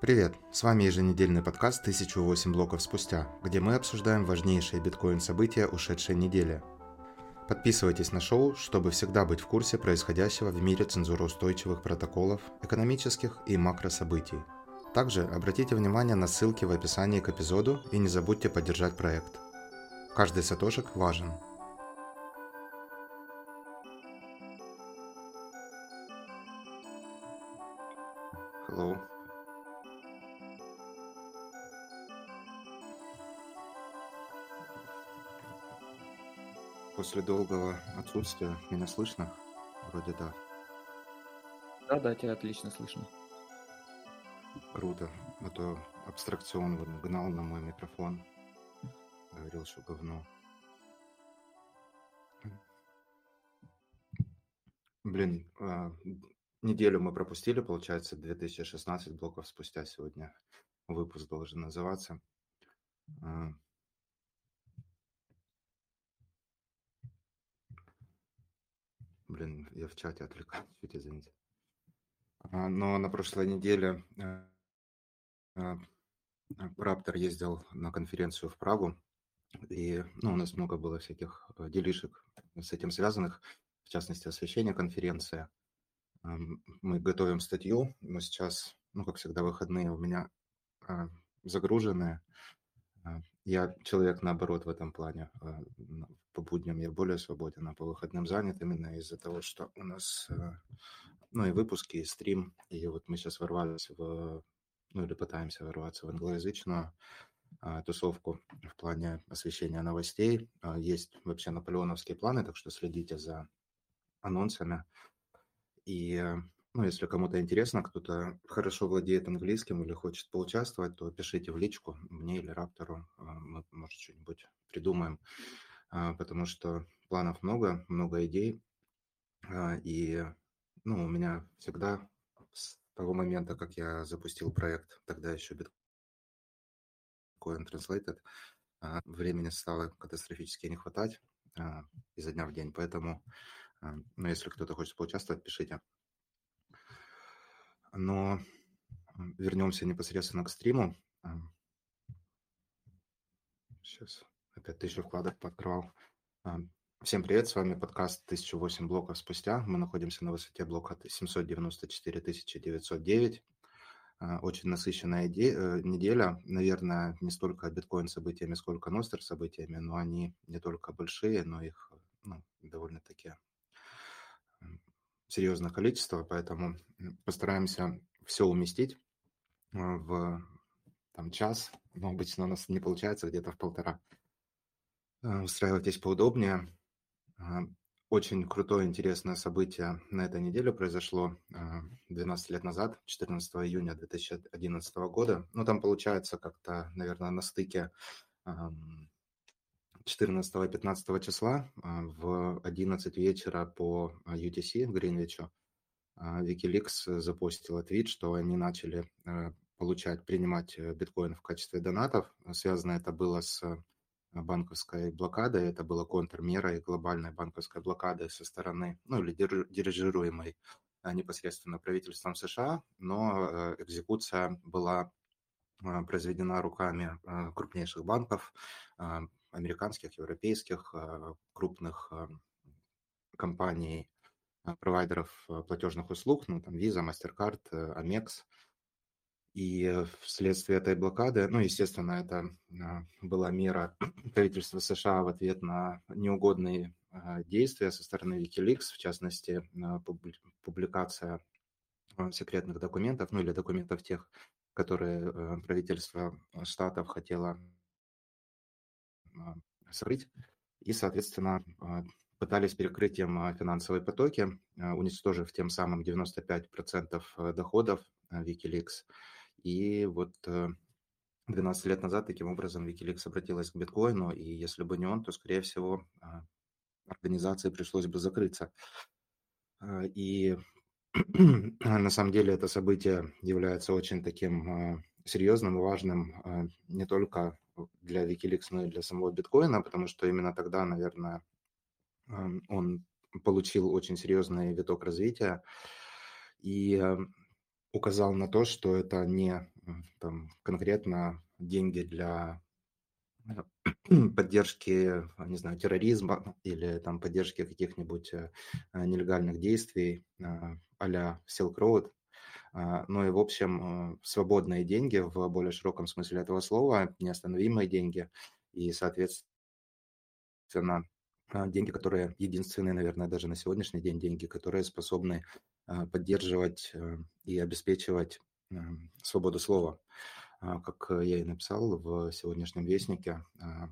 Привет! С вами еженедельный подкаст «1008 блоков спустя», где мы обсуждаем важнейшие биткоин-события ушедшей недели. Подписывайтесь на шоу, чтобы всегда быть в курсе происходящего в мире цензуроустойчивых протоколов, экономических и макрособытий. Также обратите внимание на ссылки в описании к эпизоду и не забудьте поддержать проект. Каждый сатошек важен. После долгого отсутствия меня слышно? Вроде да. Да, да, тебя отлично слышно. Круто. А то абстракцион вот гнал на мой микрофон. Говорил, что говно. Блин, а, неделю мы пропустили, получается, 2016 блоков спустя сегодня выпуск должен называться. Блин, я в чате отвлекаюсь, чуть извините. А, но на прошлой неделе э, э, Раптор ездил на конференцию в Прагу, и ну, у нас много было всяких э, делишек с этим связанных, в частности, освещение конференции. Эм, мы готовим статью, но сейчас, ну, как всегда, выходные у меня загруженные. Я человек, наоборот, в этом плане. А, по будням я более свободен, а по выходным занят именно из-за того, что у нас, э, ну, и выпуски, и стрим. И вот мы сейчас ворвались в, ну, или пытаемся ворваться в англоязычную а, тусовку в плане освещения новостей. А, есть вообще наполеоновские планы, так что следите за анонсами. И э, ну, если кому-то интересно, кто-то хорошо владеет английским или хочет поучаствовать, то пишите в личку мне или Раптору. А, мы, может, что-нибудь придумаем, а, потому что планов много, много идей. А, и ну, у меня всегда с того момента, как я запустил проект, тогда еще Bitcoin Translated, времени стало катастрофически не хватать изо дня в день. Поэтому, ну, если кто-то хочет поучаствовать, пишите. Но вернемся непосредственно к стриму. Сейчас опять тысячу вкладок подкрывал. Всем привет, с вами подкаст 1008 блоков спустя. Мы находимся на высоте блока 794 909. Очень насыщенная э, неделя. Наверное, не столько биткоин событиями, сколько ностер событиями, но они не только большие, но их ну, довольно-таки серьезное количество, поэтому постараемся все уместить а, в там, час, но обычно у нас не получается где-то в полтора. А, устраивайтесь поудобнее. А, очень крутое, интересное событие на этой неделе произошло 12 лет назад, 14 июня 2011 года. Ну, там получается как-то, наверное, на стыке 14-15 числа а, в 11 вечера по UTC в Гринвичу а, Wikileaks запустила твит, что они начали э, получать, принимать э, биткоин в качестве донатов. Связано это было с э, банковской блокадой, это было контрмерой глобальной банковской блокады со стороны, ну или дирижируемой непосредственно правительством США, но экзекуция была произведена руками крупнейших банков, американских, европейских, э, крупных э, компаний, э, провайдеров платежных услуг, ну, там Visa, MasterCard, Amex. И вследствие этой блокады, ну, естественно, это была мера правительства США в ответ на неугодные действия со стороны Wikileaks, в частности, публикация секретных документов, ну, или документов тех, которые правительство штатов хотело а, скрыть. И, соответственно, а, пытались перекрытием а, финансовые потоки, уничтожив тем самым 95% э, доходов Wikileaks. И вот 12 э, лет назад таким образом Wikileaks обратилась к биткоину, и если бы не он, то, скорее всего, организации пришлось бы закрыться. И на самом деле это событие является очень таким серьезным и важным не только для Wikileaks, но и для самого биткоина, потому что именно тогда, наверное, он получил очень серьезный виток развития и указал на то, что это не там конкретно деньги для поддержки, не знаю, терроризма или там поддержки каких-нибудь нелегальных действий а-ля Silk Road, ну и, в общем, свободные деньги в более широком смысле этого слова, неостановимые деньги, и, соответственно, деньги, которые единственные, наверное, даже на сегодняшний день деньги, которые способны поддерживать и обеспечивать свободу слова. Как я и написал в сегодняшнем вестнике,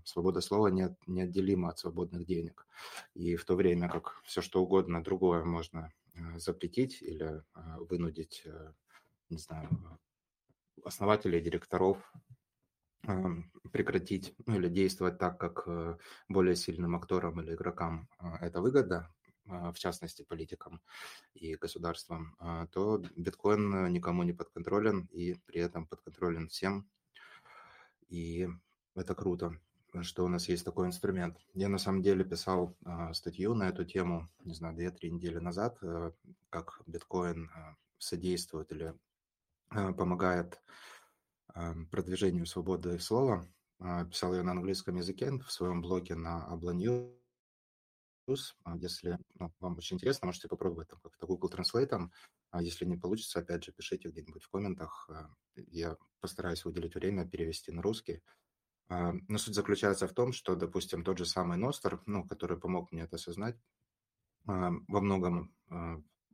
свобода слова не, неотделима от свободных денег. И в то время как все что угодно другое можно запретить или вынудить, не знаю, основателей, директоров прекратить ну, или действовать так, как э, более сильным акторам или игрокам это выгодно, в частности политикам и государствам, то биткоин никому не подконтролен и при этом подконтролен всем. И это круто, что у нас есть такой инструмент. Я на самом деле писал статью на эту тему, не знаю, 2-3 недели назад, э, как биткоин содействует или помогает продвижению свободы слова. Писал я на английском языке в своем блоге на Abla News. Если ну, вам очень интересно, можете попробовать там как-то Google Translate. А если не получится, опять же, пишите где-нибудь в комментах. Я постараюсь выделить время перевести на русский. Но суть заключается в том, что, допустим, тот же самый Ностер, ну, который помог мне это осознать, во многом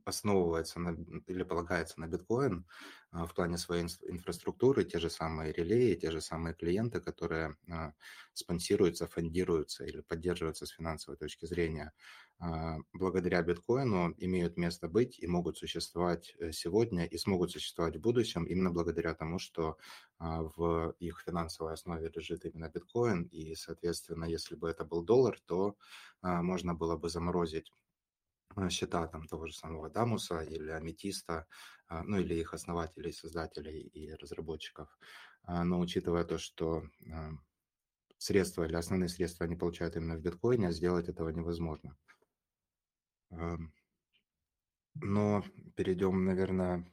основывается на, или полагается на биткоин а, в плане своей инфраструктуры, те же самые релеи, те же самые клиенты, которые а, спонсируются, фондируются или поддерживаются с финансовой точки зрения, а, благодаря биткоину имеют место быть и могут существовать э, сегодня и смогут существовать в будущем именно благодаря тому, что в их финансовой основе лежит именно биткоин, и, соответственно, если бы это был доллар, то можно было бы заморозить счета там того же самого Дамуса или Аметиста, а, ну или их основателей, создателей и разработчиков. А, но учитывая то, что а, средства или основные средства они получают именно в биткоине, сделать этого невозможно. Но перейдем, наверное,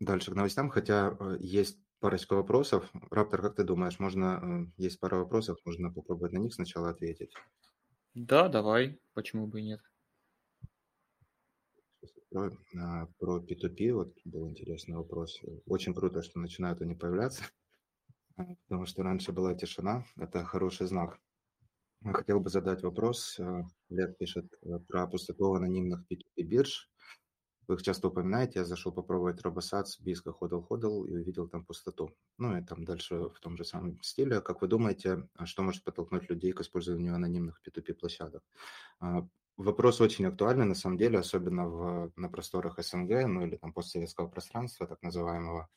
дальше к новостям, хотя э, есть парочка вопросов. Раптор, как ты думаешь, можно, э, есть пара вопросов, можно попробовать на них сначала ответить? Да, давай, почему бы и нет. Про, а, про P2P вот был интересный вопрос. Очень круто, что начинают они появляться, потому что раньше была тишина. Это хороший знак. Хотел бы задать вопрос. А, Лет пишет э, про пустоту анонимных P2P бирж. Вы их часто упоминаете. Я зашел попробовать RoboSats, Биска ходил-ходил и увидел там пустоту. Ну и там дальше в том же самом стиле. Как вы думаете, а что может подтолкнуть людей к использованию анонимных P2P площадок? Вопрос очень актуальный, на самом деле, особенно в, на просторах СНГ, ну или там постсоветского пространства, так называемого.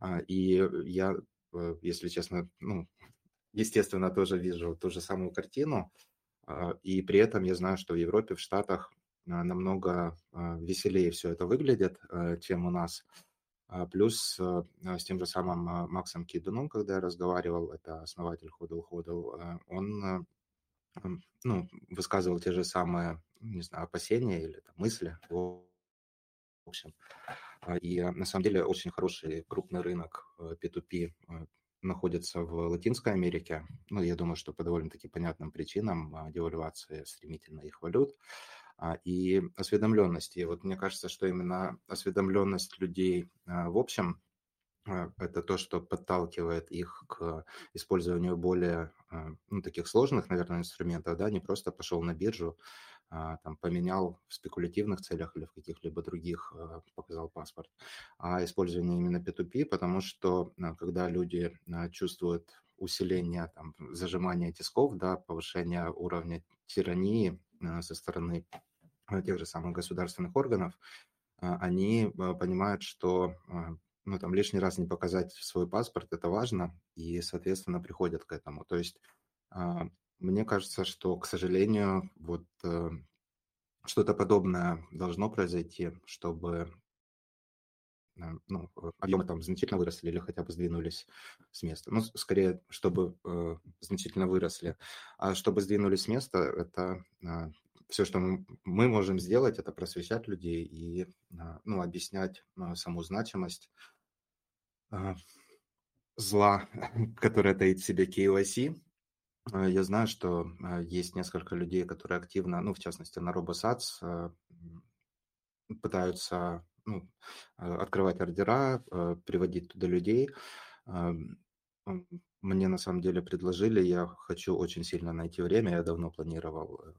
А, и я, э, если честно, ну, естественно, тоже вижу ту же самую картину, а, и при этом я знаю, что в Европе, в Штатах а, намного веселее все это выглядит, чем у нас. Плюс с тем же самым Максом Кидуном, когда я разговаривал, это основатель Ходл Ходл, он ну, высказывал те же самые не знаю, опасения или там, мысли. В общем, а, и а, на самом деле очень хороший крупный рынок P2P э, э, находится в Латинской Америке. Ну, я думаю, что по довольно-таки понятным причинам а, девальвации стремительно их валют и осведомленности. Вот мне кажется, что именно осведомленность людей в общем это то, что подталкивает их к использованию более ну, таких сложных, наверное, инструментов, да, не просто пошел на биржу, там, поменял в спекулятивных целях или в каких-либо других, а, показал паспорт, а использование именно P2P, потому что а, когда люди чувствуют усиление, там, зажимание тисков, да, повышение уровня тирании со стороны тех же самых государственных органов, они понимают, что ну, там, лишний раз не показать свой паспорт, это важно, и, соответственно, приходят к этому. То есть мне кажется, что, к сожалению, вот э, что-то подобное должно произойти, чтобы э, ну, объемы там значительно выросли или хотя бы сдвинулись с места. Ну, скорее, чтобы э, значительно выросли. А чтобы сдвинулись с места, это э, все, что мы, мы можем сделать, это просвещать людей и э, ну, объяснять э, саму значимость зла, которое таит в себе KYC. Я знаю, что есть несколько людей, которые активно, ну, в частности, на RoboSats пытаются ну, открывать ордера, приводить туда людей. Мне на самом деле предложили, я хочу очень сильно найти время, я давно планировал э,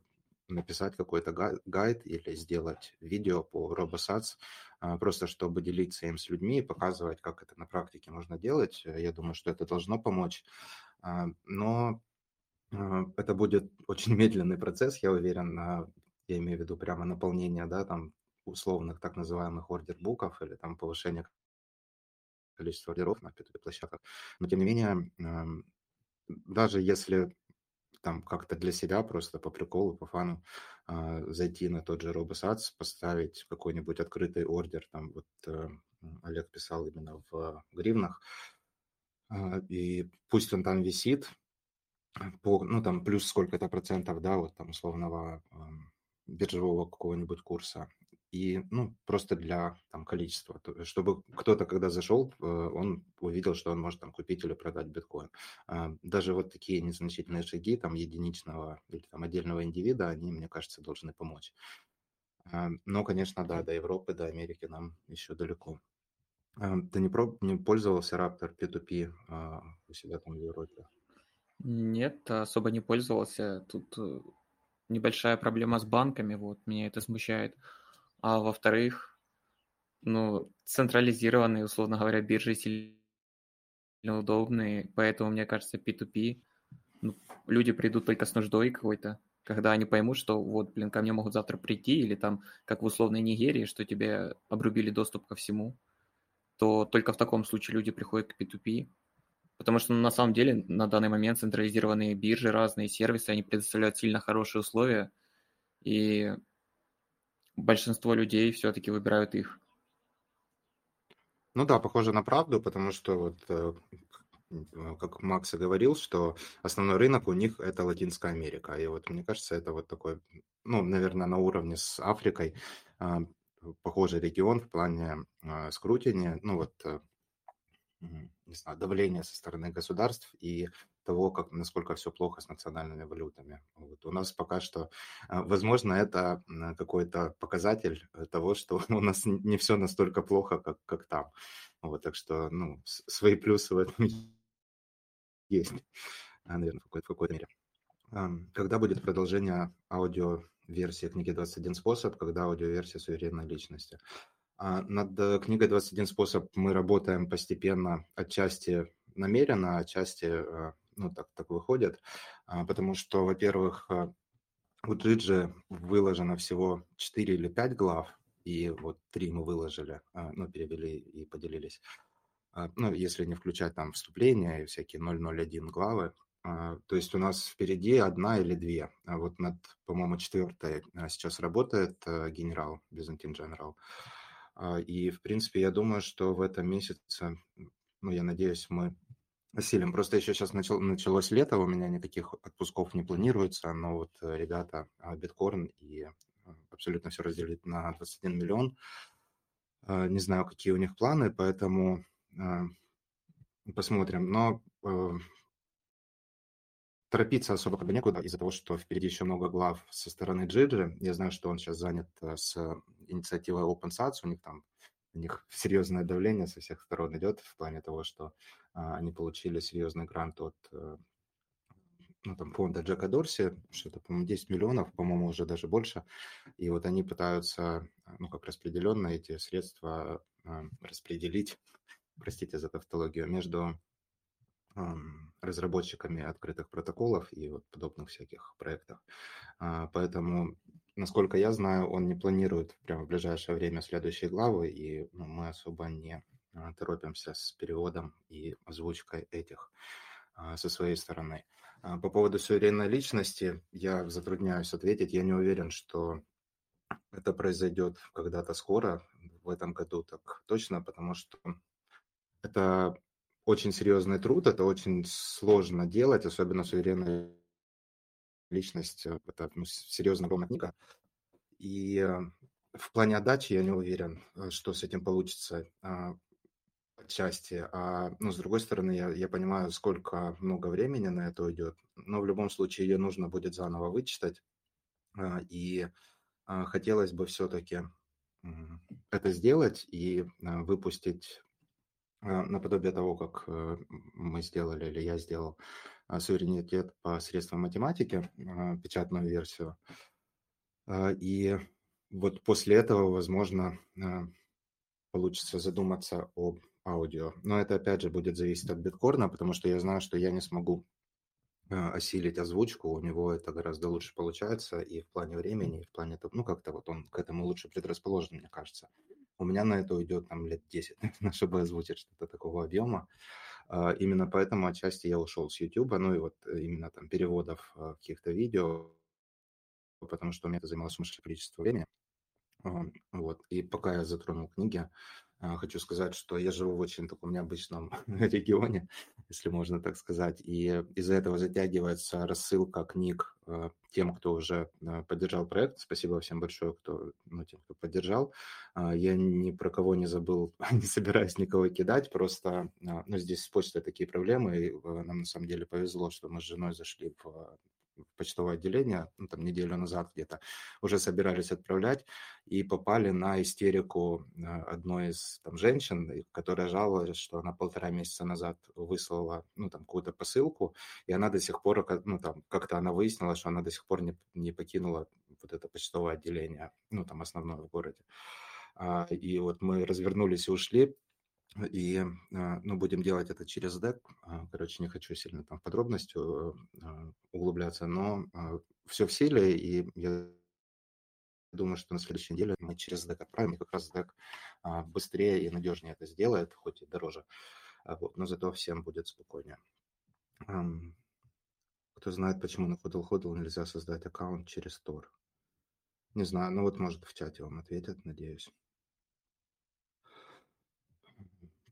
написать какой-то гайд или сделать видео по RoboSats, а, просто чтобы делиться им с людьми и показывать, как это на практике можно делать. Я думаю, что это должно помочь. А, но а, это будет очень медленный процесс, я уверен, я имею в виду прямо наполнение, да, там условных так называемых ордербуков или там повышение количества ордеров на P2P-площадках. Но тем не менее, даже если там как-то для себя, просто по приколу, по фану, э, зайти на тот же RoboSats, поставить какой-нибудь открытый ордер, там вот э, Олег писал именно в гривнах, э, и пусть он там висит, по, ну там плюс сколько-то процентов, да, вот там условного биржевого какого-нибудь курса, и, ну, просто для там количества, чтобы кто-то, когда зашел, э, он увидел, что он может там купить или продать биткоин. А, даже вот такие незначительные шаги там единичного или там отдельного индивида, они, мне кажется, должны помочь. А, но, конечно, да, до Европы, до Америки нам еще далеко. А, ты не, проб... не пользовался Raptor P2P у себя там в Европе? Нет, особо не пользовался. Тут э, небольшая проблема с банками, вот, меня это смущает. А во-вторых, ну, централизированные, условно говоря, биржи сильно удобные, поэтому, мне кажется, P2P, ну, люди придут только с нуждой какой-то, когда они поймут, что вот, блин, ко мне могут завтра прийти, или там, как в условной Нигерии, что тебе обрубили доступ ко всему, то только в таком случае люди приходят к P2P, потому что ну, на самом деле на данный момент централизированные биржи, разные сервисы, они предоставляют сильно хорошие условия, и большинство людей все-таки выбирают их. Ну да, похоже на правду, потому что вот э, как Макс и говорил, что основной рынок у них это Латинская Америка. И вот мне кажется, это вот такой, ну, наверное, на уровне с Африкой а, похожий регион в плане а, скрутения. Ну вот э, не знаю, давления со стороны государств и того, как, насколько все плохо с национальными валютами. Вот. У нас пока что, а, возможно, это какой-то показатель того, что у нас не все настолько плохо, как, как там. Вот, так что, ну, свои плюсы в этом есть, наверное, в какой-то, в какой-то мере. Когда будет продолжение аудиоверсии книги «21 способ», когда аудиоверсия суверенной личности? А, над э, книгой «21 способ» мы работаем постепенно, отчасти намеренно, отчасти, э, ну, так, так выходит, а, потому что, во-первых, э, у Джиджи выложено всего 4 или 5 глав, и вот 3 мы выложили, а, ну, перевели и поделились. Ну, если не включать там вступления и всякие 001 главы, то есть у нас впереди одна или две. Вот над, по-моему, четвертой сейчас работает генерал, Byzantine General. А, и, в принципе, я думаю, что в этом месяце, ну, я надеюсь, мы осилим. Просто еще сейчас начал, началось лето, у меня никаких отпусков не планируется, но вот э, ребята а, биткорн и а, абсолютно все разделить на 21 миллион. Не знаю, какие у них планы, поэтому посмотрим. Но э, торопиться особо как бы некуда из-за того, что впереди еще много глав со стороны Джиджи. Я знаю, что он сейчас занят э, с инициативой OpenSats, у них там у них серьезное давление со всех сторон идет в плане того, что а, они получили серьезный грант от э, ну, там, фонда Джека Дорси, что-то, по-моему, 10 миллионов, по-моему, уже даже больше. И вот они пытаются, ну, как распределенно эти средства э, распределить, простите за тавтологию, между разработчиками открытых протоколов и вот подобных всяких проектов. А, поэтому, насколько я знаю, он не планирует прямо в ближайшее время следующие главы, и ну, мы особо не а, торопимся с переводом и озвучкой этих а, со своей стороны. По поводу суверенной личности я затрудняюсь ответить. Я не уверен, что это произойдет когда-то скоро, в этом году так точно, потому что это очень серьезный труд, это очень сложно делать, особенно суверенная личность, э, это ну, серьезная огромная книга. И э, в плане отдачи я не уверен, э, что с этим получится. А, отчасти, а, ну, с другой стороны, я, я понимаю, сколько много времени на это уйдет, но в любом случае ее нужно будет заново вычитать, а, и а, хотелось бы все-таки это сделать и выпустить наподобие того, как э, мы сделали или я сделал а, суверенитет по средствам математики, а, печатную версию. И вот после этого, возможно, получится задуматься об аудио. Но это, опять же, будет зависеть от биткорна, потому что я знаю, что я не смогу осилить озвучку, у него это гораздо лучше получается и в плане времени, и в плане, ну, как-то вот он к этому лучше предрасположен, мне кажется. У меня на это уйдет там лет 10, чтобы озвучить что-то такого объема. А, именно поэтому отчасти я ушел с YouTube, ну и вот э, именно там переводов а, каких-то видео, потому что у меня это занимало сумасшедшее количество времени. Вот. И пока я затронул книги, а, хочу сказать, что я живу в очень таком необычном регионе, если можно так сказать, и из-за этого затягивается рассылка книг а, тем, кто уже а, поддержал проект. Спасибо всем большое, кто, ну, тем, кто поддержал. Я ни про кого не забыл, не собираюсь никого кидать, просто ну, здесь с почтой такие проблемы, и нам на самом деле повезло, что мы с женой зашли в в почтовое отделение, ну, там неделю назад где-то, уже собирались отправлять и попали на истерику э, одной из там женщин, которая жаловалась, что она полтора месяца назад выслала, ну, там, какую-то посылку, и она до сих пор, ну, там, как-то она выяснила, что она до сих пор не, не покинула вот это почтовое отделение, ну, там, основное в городе. А, и вот мы развернулись и ушли, и, а, ну, будем делать это через дек. А, короче, не хочу сильно там э, а, углубляться, но все в силе, и я думаю, что на следующей неделе мы через дек отправим, и как раз дек быстрее и надежнее это сделает, хоть и дороже. Вот, но зато всем будет спокойнее. Кто знает, почему на Hodl Hodl нельзя создать аккаунт через Tor? Не знаю, ну вот, может, в чате вам ответят, надеюсь.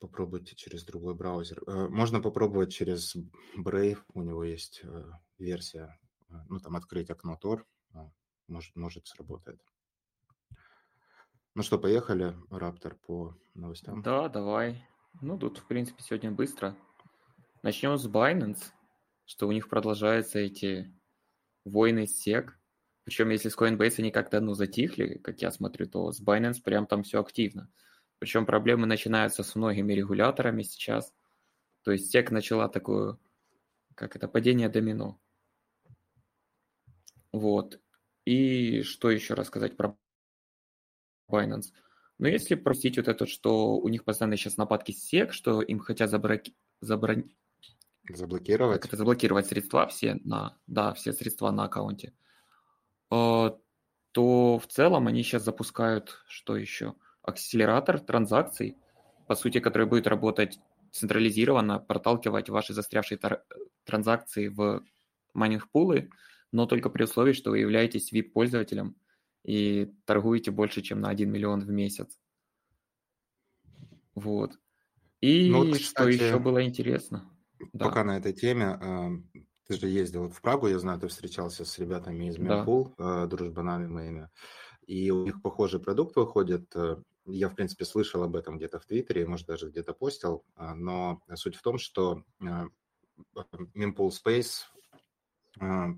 Попробуйте через другой браузер. Э, можно попробовать через Brave, у него есть э, версия, э, ну там открыть окно Tor, может, может сработает. Ну что, поехали, Раптор, по новостям? Да, давай. Ну, тут, в принципе, сегодня быстро. Начнем с Binance, что у них продолжаются эти войны с SEC. Причем, если с Coinbase они как-то, ну, затихли, как я смотрю, то с Binance прям там все активно. Причем проблемы начинаются с многими регуляторами сейчас. То есть SEC начала такое, как это, падение домино. Вот. И что еще рассказать про Binance? Ну, если простить вот это, что у них постоянно сейчас нападки с SEC, что им хотят забраки... забран... заблокировать. Как это заблокировать средства все на, да, все средства на аккаунте, э, то в целом они сейчас запускают, что еще? Акселератор транзакций, по сути, который будет работать централизированно, проталкивать ваши застрявшие транзакции в майнинг-пулы, но только при условии, что вы являетесь VIP-пользователем и торгуете больше, чем на 1 миллион в месяц. Вот. И ну, вот, кстати, что еще было интересно? Пока да. на этой теме, э, ты же ездил в Прагу, я знаю, ты встречался с ребятами из Мемпул, да. Э, дружбанами моими, и у них похожий продукт выходит, э, я, в принципе, слышал об этом где-то в Твиттере, может, даже где-то постил, а, но суть в том, что а, Mempool Space а,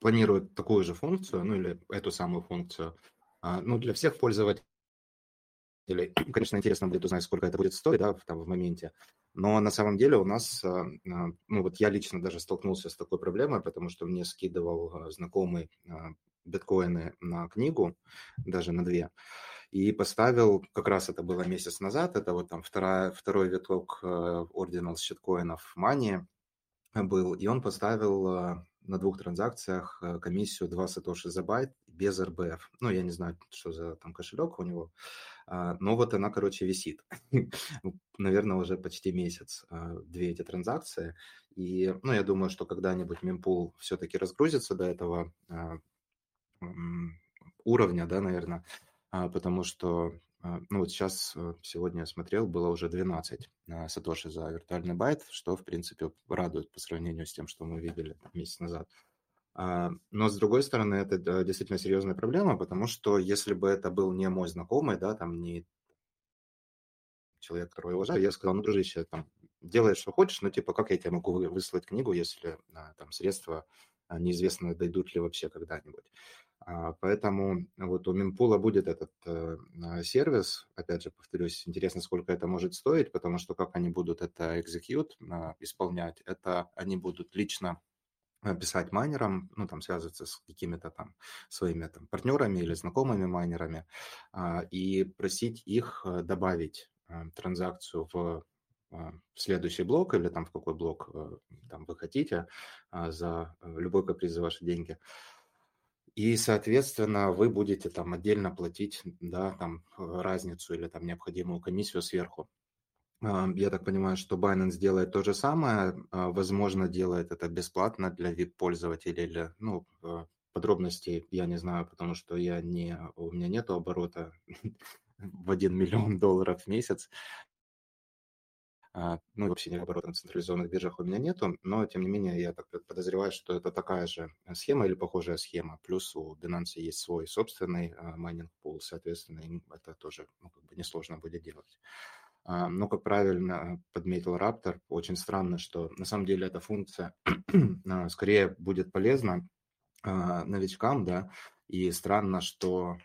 планирует такую же функцию, ну или эту самую функцию, ну, для всех пользователей. Конечно, интересно будет узнать, сколько это будет стоить, да, там, в моменте. Но на самом деле у нас, ну вот я лично даже столкнулся с такой проблемой, потому что мне скидывал знакомый биткоины на книгу, даже на две и поставил, как раз это было месяц назад, это вот там вторая, второй виток э, ординал щиткоинов Money был, и он поставил э, на двух транзакциях э, комиссию 2 сатоши за байт без РБФ. Ну, я не знаю, что за там кошелек у него, а, но вот она, короче, висит. Наверное, уже почти месяц две эти транзакции. И, ну, я думаю, что когда-нибудь мемпул все-таки разгрузится до этого уровня, да, наверное, потому что, а, ну вот сейчас, э, сегодня я смотрел, было уже 12 а, сатоши за виртуальный байт, что, в принципе, радует по сравнению с тем, что мы видели месяц назад. Но, с другой стороны, это действительно серьезная проблема, потому что если бы это был не мой знакомый, да, там не человек, которого я уважаю, я сказал, ну, дружище, там, делай, что хочешь, но, типа, как я тебе могу выслать книгу, если там средства неизвестно, дойдут ли вообще когда-нибудь. А, поэтому вот у Мемпула будет этот э, сервис, опять же, повторюсь, интересно, сколько это может стоить, потому что как они будут это execute, исполнять, это они будут лично писать майнерам, ну, там, связываться с какими-то там своими там партнерами или знакомыми майнерами а, и просить их э, добавить э, транзакцию в в следующий блок или там в какой блок там вы хотите за любой каприз за ваши деньги. И, соответственно, вы будете там отдельно платить, да, там э, разницу или там необходимую комиссию сверху. А, я так понимаю, что Binance делает то же самое, а, возможно, делает это бесплатно для VIP-пользователей или, ну, э, подробностей я не знаю, потому что я не, у меня нету оборота в 1 миллион долларов в месяц, а, ну, вообще ни оборота на централизованных биржах у меня нету, но, тем не менее, я так подозреваю, что это такая же схема или похожая схема. Плюс у Binance есть свой собственный а, майнинг пул, соответственно, им это тоже ну, как бы несложно будет делать. А, но, как правильно подметил Раптор, очень странно, что на самом деле эта функция скорее будет полезна новичкам, да, и странно, что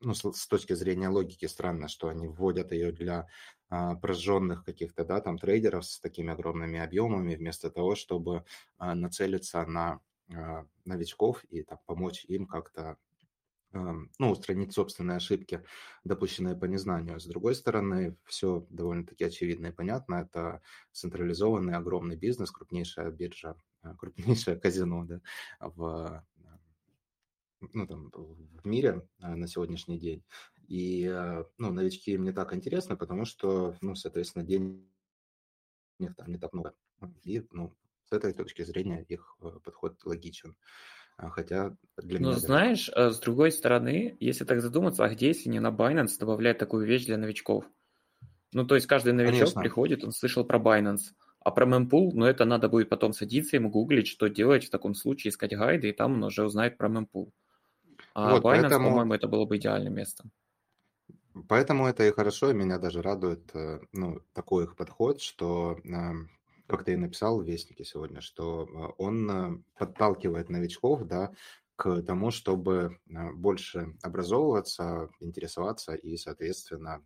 ну, с, точки зрения логики странно, что они вводят ее для а, прожженных каких-то, да, там трейдеров с такими огромными объемами, вместо того, чтобы а, нацелиться на а, новичков и так, помочь им как-то ну, устранить собственные ошибки, допущенные по незнанию. С другой стороны, все довольно-таки очевидно и понятно. Это централизованный огромный бизнес, крупнейшая биржа, крупнейшее казино да, в ну, там, в мире а, на сегодняшний день. И а, ну, новички им не так интересны, потому что, ну, соответственно, денег там не так много. И ну, с этой точки зрения их э, подход логичен. А, хотя для ну, меня... Ну, знаешь, даже... с другой стороны, если так задуматься, а где, если не на Binance, добавлять такую вещь для новичков? Ну, то есть каждый новичок Конечно. приходит, он слышал про Binance. А про мемпул, ну, это надо будет потом садиться ему гуглить, что делать в таком случае, искать гайды, и там он уже узнает про мемпул. А вот, Binance, поэтому... по-моему, это было бы идеальным местом. Поэтому это и хорошо, и меня даже радует э, ну, такой их подход, что, эм, как ты и написал в Вестнике сегодня, что э, он э, подталкивает новичков да, к тому, чтобы больше образовываться, интересоваться и, соответственно,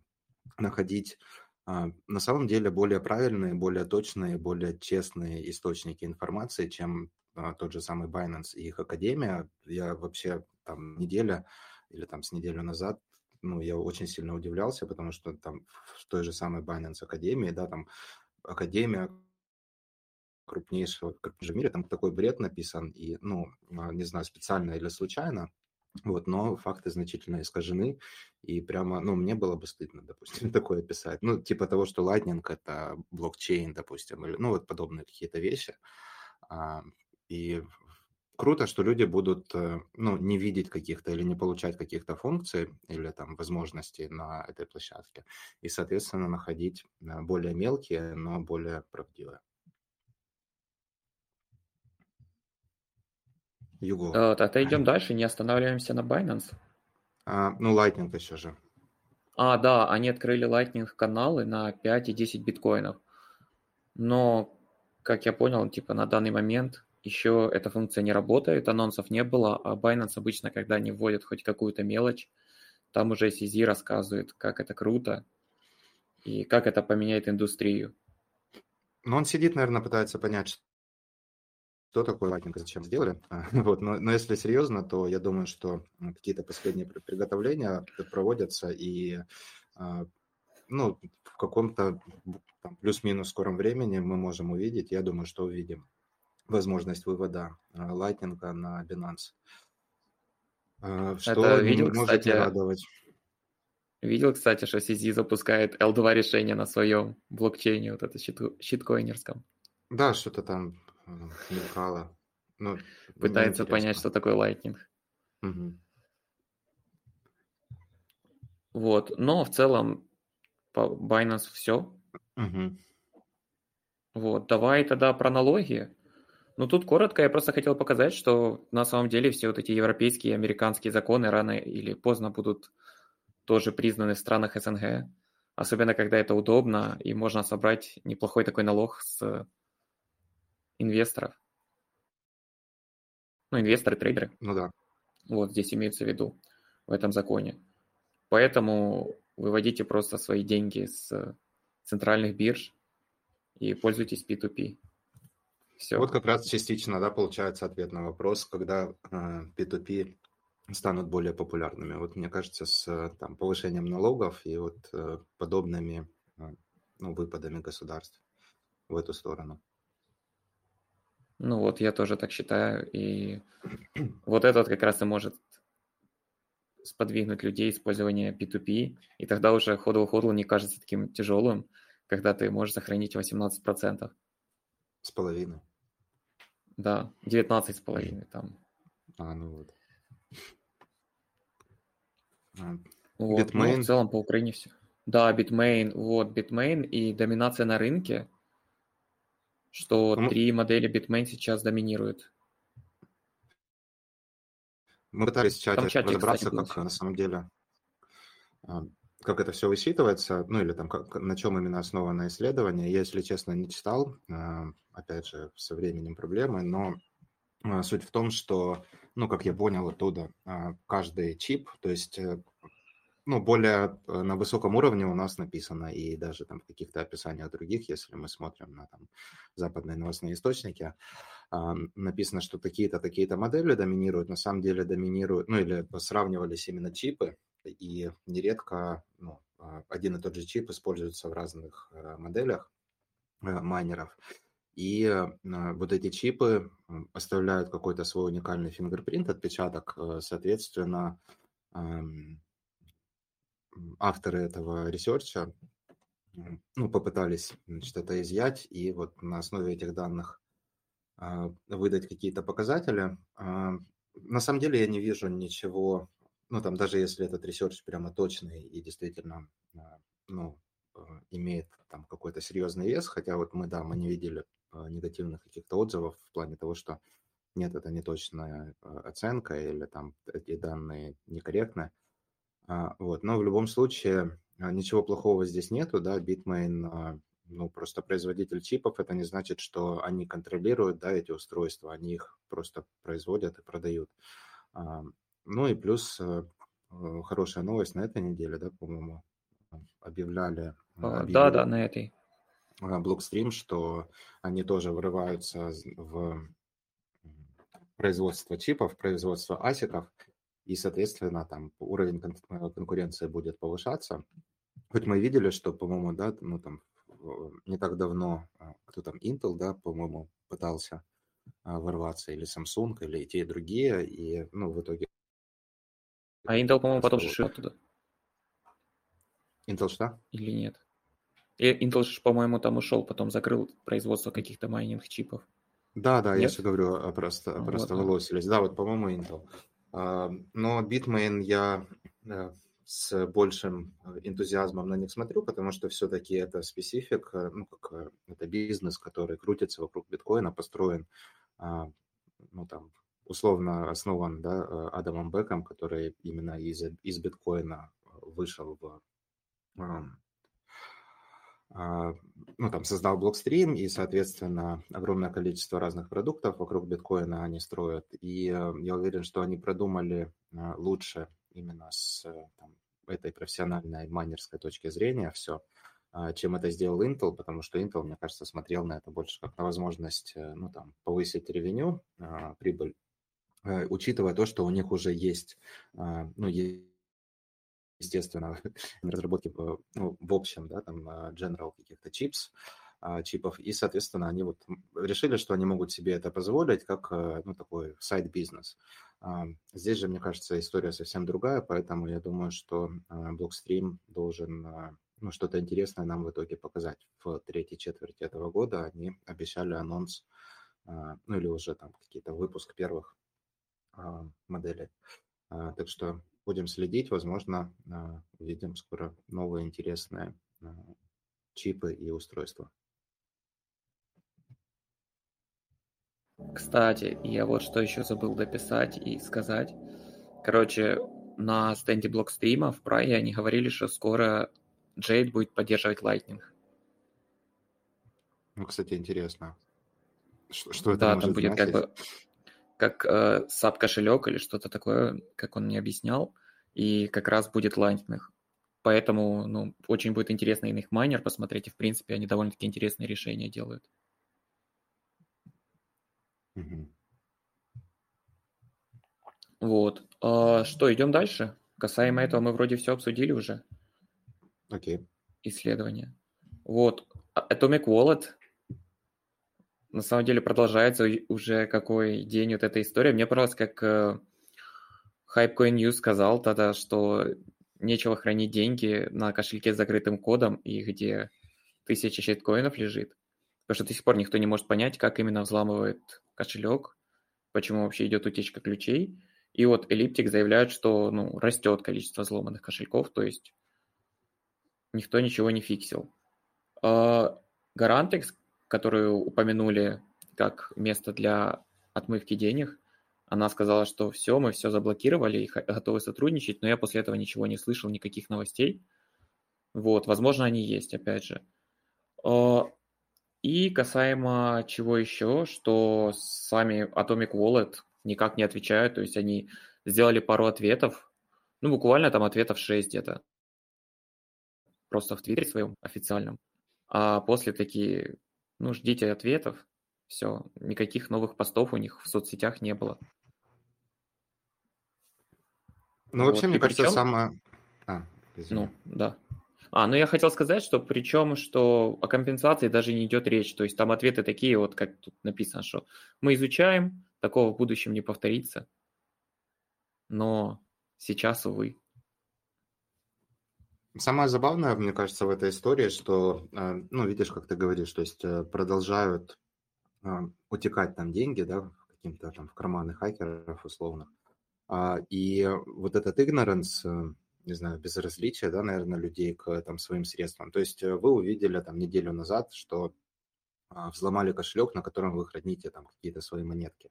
находить на самом деле более правильные, более точные, более честные источники информации, чем тот же самый Binance и их академия. Я вообще там неделя или там с неделю назад, ну, я очень сильно удивлялся, потому что там в той же самой Binance Академии, да, там Академия крупнейшего, крупнейшего в мире, там такой бред написан, и, ну, а, не знаю, специально или случайно, вот, но факты значительно искажены, и прямо, ну, мне было бы стыдно, допустим, такое писать. Ну, типа того, что Lightning – это блокчейн, допустим, или, ну, вот подобные какие-то вещи. А, и круто, что люди будут, э, ну, не видеть каких-то или не получать каких-то функций или там возможностей на этой площадке и, соответственно, находить э, более мелкие, но более правдивые. Юго. Э, тогда идем дальше, не останавливаемся на Binance. А, ну, Lightning еще же. А, да, они открыли Lightning каналы на 5 и 10 биткоинов. Но, как я понял, типа на данный момент еще эта функция не работает, анонсов не было, а Binance обычно, когда они вводят хоть какую-то мелочь, там уже CZ рассказывает, как это круто и как это поменяет индустрию. Ну, он сидит, наверное, пытается понять, что такое и зачем сделали. Вот. Но, но если серьезно, то я думаю, что какие-то последние приготовления проводятся, и а, ну, в каком-то плюс-минус скором времени мы можем увидеть, я думаю, что увидим возможность вывода Lightning а, на Binance. А, что Это видел, может кстати, радовать. Видел, кстати, что CZ запускает L2 решение на своем блокчейне, вот это щиткоинерском. Да, что-то там мелькало. Ну, Пытается понять, что такое Lightning. Угу. Вот, но в целом по Binance все. Угу. Вот, давай тогда про налоги. Ну, тут коротко, я просто хотел показать, что на самом деле все вот эти европейские и американские законы рано или поздно будут тоже признаны в странах СНГ. Особенно, когда это удобно, и можно собрать неплохой такой налог с инвесторов. Ну, инвесторы, трейдеры. Ну да. Вот здесь имеется в виду в этом законе. Поэтому выводите просто свои деньги с центральных бирж и пользуйтесь P2P. Все. Вот как раз частично, да, получается ответ на вопрос, когда э, P2P станут более популярными. Вот мне кажется, с там, повышением налогов и вот э, подобными э, ну, выпадами государств в эту сторону. Ну вот, я тоже так считаю. И вот этот как раз и может сподвигнуть людей использование P2P, и тогда уже ходл ходл не кажется таким тяжелым, когда ты можешь сохранить 18%. С половиной. Да, 19 с половиной там. А, ну вот. Вот, ну, в целом по Украине все. Да, Bitmain, вот, Bitmain и доминация на рынке, что ну, три модели Bitmain сейчас доминируют. Мы пытались в чате чатик, разобраться, кстати, как на самом деле, а, как это все высчитывается, ну или там как, на чем именно основано исследование. Я, если честно, не читал, а, опять же, со временем проблемы, но а, суть в том, что, ну, как я понял оттуда, каждый чип, то есть э, ну, более э, на высоком уровне у нас написано, и даже там в каких-то описаниях других, если мы смотрим на там западные новостные источники, написано, что такие-то, такие-то модели доминируют, на самом деле доминируют, ну, или сравнивались именно чипы, и нередко ну, а, один и тот же чип используется в разных э, моделях майнеров, и вот эти чипы оставляют какой-то свой уникальный fingerprint, отпечаток, соответственно, авторы этого research а ну, попытались значит, это изъять и вот на основе этих данных а, выдать какие-то показатели. На самом деле я не вижу ничего, ну там даже если этот research прямо точный и действительно ну, имеет там какой-то серьезный вес, хотя вот мы, да, мы не видели негативных каких-то отзывов в плане того, что нет, это не точная оценка или там эти данные некорректны. А, вот. Но в любом случае а, ничего плохого здесь нету, да, Bitmain, а, ну, просто производитель чипов, это не значит, что они контролируют, да, эти устройства, они их просто производят и продают. Ну и плюс хорошая новость на этой неделе, да, по-моему, объявляли. Да, да, на этой. Blockstream, что они тоже вырываются в производство чипов, производство асиков, и, соответственно, там уровень э, конкуренции будет повышаться. Хоть мы видели, что, по-моему, да, ну там не так давно, а, кто там, Intel, да, по-моему, пытался а, ворваться, или Samsung, или и те, и другие, и, ну, в итоге... А Intel, по-моему, потом шел оттуда. Intel что? Или нет? И Intel, по-моему, там ушел, потом закрыл производство каких-то майнинг чипов. Да, да, Нет? я же говорю, а, просто, ну, просто вот, волосились. Да, вот, по-моему, Intel. Но Bitmain я э, с большим э, энтузиазмом на них смотрю, потому что все-таки это специфик, э, ну, как это бизнес, который крутится вокруг биткоина, построен, а, ну, там, условно основан, да, Адамом Беком, который именно из, из биткоина вышел в а, ну, там, создал блокстрим, и, соответственно, огромное количество разных продуктов вокруг биткоина они строят. И э, я уверен, что они продумали э, лучше именно с э, там, этой профессиональной майнерской точки зрения все, а, чем это сделал Intel, потому что Intel, мне кажется, смотрел на это больше как на возможность, ну, там, повысить ревеню, а, прибыль, учитывая то, что у них уже есть, ну, есть естественно, разработки в, ну, в общем, да, там, а, general каких-то чипс, а, чипов, и, соответственно, они вот решили, что они могут себе это позволить как, а, ну, такой сайт-бизнес. Здесь же, мне кажется, история совсем другая, поэтому я думаю, что Blockstream должен ну, что-то интересное нам в итоге показать. В третьей четверти этого года они обещали анонс, ну, или уже там какие-то выпуск первых моделей. Так что будем следить, возможно, а, увидим скоро новые интересные а, чипы и устройства. Кстати, я вот что еще забыл дописать и сказать. Короче, на стенде блокстрима в Прае они говорили, что скоро Jade будет поддерживать Lightning. Ну, кстати, интересно. Что, что это Да, может там будет значить? как бы как э, SAP кошелек или что-то такое, как он мне объяснял, и как раз будет Lightning. Поэтому, ну, очень будет интересно их майнер посмотреть, и, в принципе, они довольно-таки интересные решения делают. Мгм. Вот. А, что, идем дальше? Касаемо этого мы вроде все обсудили уже, Окей. исследование. Вот. А- Atomic Wallet на самом деле продолжается уже какой день вот эта история. Мне понравилось, как э, Hypecoin News сказал тогда, что нечего хранить деньги на кошельке с закрытым кодом и где тысяча щиткоинов лежит. Потому что до сих пор никто не может понять, как именно взламывает кошелек, почему вообще идет утечка ключей. И вот Elliptic заявляет, что ну, растет количество взломанных кошельков, то есть никто ничего не фиксил. Garantix, которую упомянули как место для отмывки денег, она сказала, что все, мы все заблокировали и готовы сотрудничать, но я после этого ничего не слышал, никаких новостей. Вот, возможно, они есть, опять же. А, И касаемо чего еще, что сами Atomic Wallet никак не отвечают, то есть они сделали пару ответов, ну, буквально там ответов 6 где-то, просто в Твиттере своем официальном, а после такие, ну, ждите ответов, все, никаких новых постов у них в соцсетях не было. Ну, вообще, Вот, мне и кажется, причем- самое... А. Ну, да. А, ну я хотел сказать, что причем, что о компенсации даже не идет речь. То есть там ответы такие, вот как тут написано, что мы изучаем, такого в будущем не повторится. Но сейчас, увы. Самое забавное, мне кажется, в этой истории, что, э, ну, видишь, как ты говоришь, то есть э, продолжают э, утекать там деньги, да, в каким-то там в карманы хакеров условно. А, И вот этот э, не знаю, безразличие, да, наверное, людей к там своим средствам. То есть вы увидели там неделю назад, что а, взломали кошелек, на котором вы храните там какие-то свои монетки.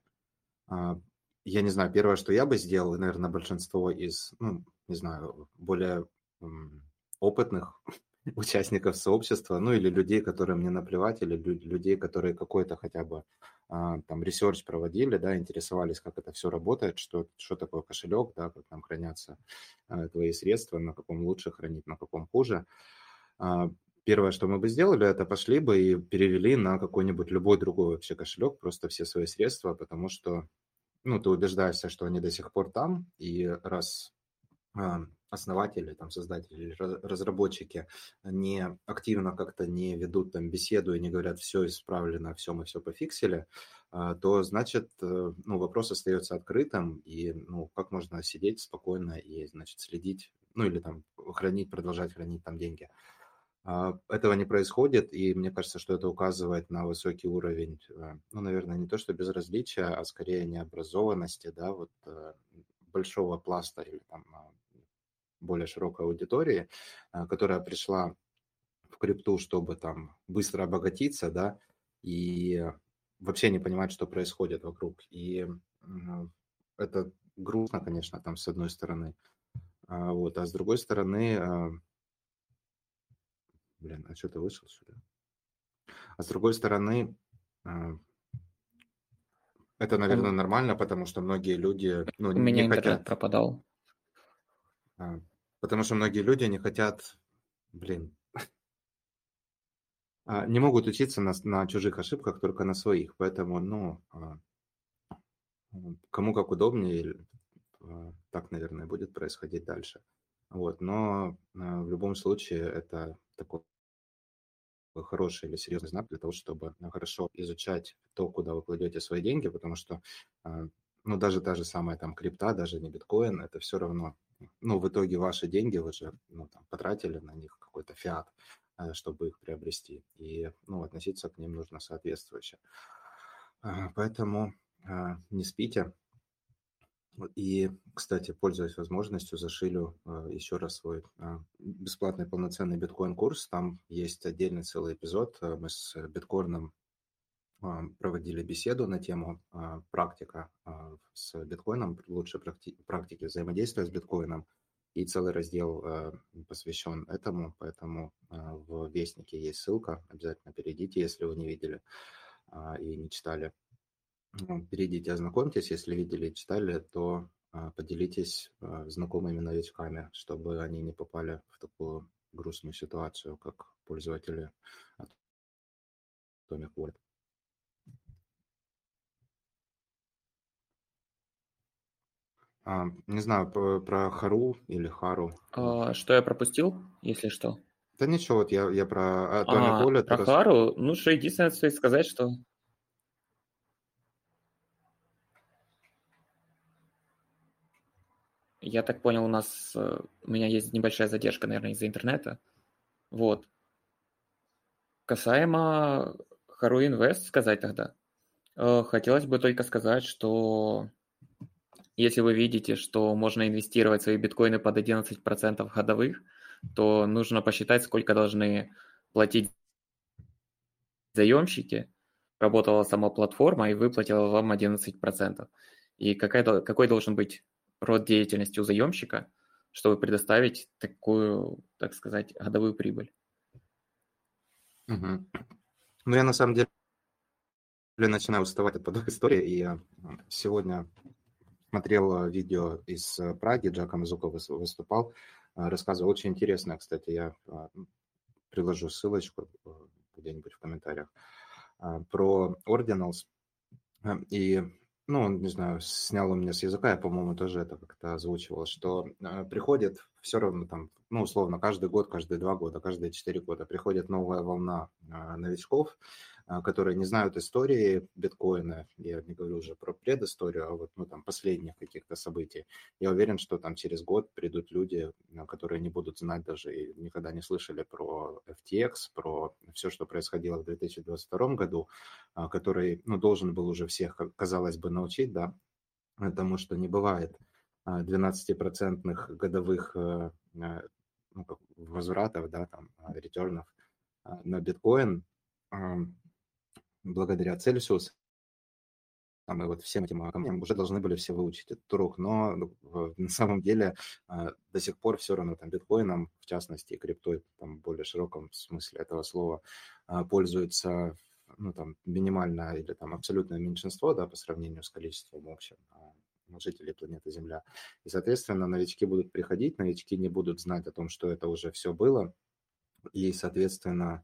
А, Я не знаю, первое, что я бы сделал, наверное, большинство из, ну, не знаю, более опытных участников сообщества, ну или людей, которым не наплевать, или лю- людей, которые какой-то хотя бы а, там research проводили, да, интересовались, как это все работает, что, что такое кошелек, да, как там хранятся а, твои средства, на каком лучше хранить, на каком хуже. А, Первое, что мы бы сделали, это пошли бы и перевели на какой-нибудь любой другой вообще кошелек, просто все свои средства, потому что, ну, ты убеждаешься, что они до сих пор там, и раз основатели, там, создатели, разработчики не активно как-то не ведут там беседу и не говорят, все исправлено, все, мы все пофиксили, а, то, значит, э, ну, вопрос остается открытым, и, ну, как можно сидеть спокойно и, значит, следить, ну, или там хранить, продолжать хранить там деньги. А, Этого не происходит, и мне кажется, что это указывает на высокий уровень, э, ну, наверное, не то что безразличия, а скорее необразованности, да, вот э, большого пласта или там а, более широкой аудитории, а, которая пришла в крипту, чтобы там быстро обогатиться, да, и вообще не понимать, что происходит вокруг. И это грустно, конечно, там с одной стороны, А, вот, а с другой стороны, а, блин, а что ты вышел сюда? А с другой стороны, а, это, наверное, нормально, потому что многие люди, ну, У меня не интернет хотят, пропадал. Потому что многие люди не хотят, блин, а, не могут учиться на, на чужих ошибках, только на своих. Поэтому, ну, а, кому как удобнее, а, так, наверное, будет происходить дальше. Вот, но в любом случае это такой хороший или серьезный знак для того, чтобы хорошо изучать то, куда вы кладете свои деньги, потому что, ну, даже та же самая там крипта, даже не биткоин, это все равно, ну, в итоге ваши деньги, вы же, ну, там, потратили на них какой-то фиат, э, чтобы их приобрести. И, ну, относиться к ним нужно соответствующе. А, Поэтому а, не спите. И, кстати, пользуясь возможностью, зашилю еще раз свой бесплатный полноценный биткоин-курс. Там есть отдельный целый эпизод. Мы с биткоином проводили беседу на тему а, практика а, с биткоином, лучшие практи- практики взаимодействия с биткоином. и целый раздел посвящен этому, поэтому в Вестнике есть ссылка, обязательно перейдите, если вы не видели и не читали. Ну, перейдите, ознакомьтесь, если видели и читали, то поделитесь знакомыми новичками, чтобы они не попали в такую грустную ситуацию, как пользователи Atomic Wallet. А, не знаю, про, про Хару или Хару. А, что я пропустил, если что? Да ничего, вот я, я про Atomic а, Wallet. Про раз... Хару? Ну, что единственное, что сказать, что Я так понял, у нас э, у меня есть небольшая задержка, наверное, из-за интернета. Вот. Касаемо Haru Invest сказать тогда. Э, хотелось бы только сказать, что если вы видите, что можно инвестировать свои биткоины под 11% годовых, то нужно посчитать, сколько должны платить заемщики. Работала сама платформа и выплатила вам 11%. И какая, какой должен быть род деятельности у заемщика, чтобы предоставить такую, так сказать, годовую прибыль. Угу. Ну, я на самом деле начинаю уставать от подобной истории, и я сегодня смотрел видео из Праги, Джака Мазуков выступал, рассказывал, очень интересно, кстати, я а, приложу ссылочку э, где-нибудь в комментариях, а, про Ordinals, и ну, не знаю, снял у меня с языка, я, по-моему, тоже это как-то озвучивал, что э, приходит все равно там, ну, условно, каждый год, каждые два года, каждые четыре года приходит новая волна э, новичков, которые не знают истории биткоина, я не говорю уже про предысторию, а вот ну, там, последних каких-то событий. Я уверен, что там через год придут люди, а, которые не будут знать даже и никогда не слышали про FTX, про все, что происходило в 2022 году, а, который ну, должен был уже всех, казалось бы, научить, да, потому что не бывает 12% годовых э, э, ну, возвратов, да, там, ретернов на биткоин, благодаря Цельсиусу, там, и вот всем этим камням уже должны были все выучить этот урок, но ну, на самом деле а, до сих пор все равно там биткоином, в частности, криптой, там, в более широком смысле этого слова, а, пользуются ну, там, минимальное или там абсолютное меньшинство, да, по сравнению с количеством общим а, жителей планеты Земля. И, соответственно, новички будут приходить, новички не будут знать о том, что это уже все было, и, соответственно, а,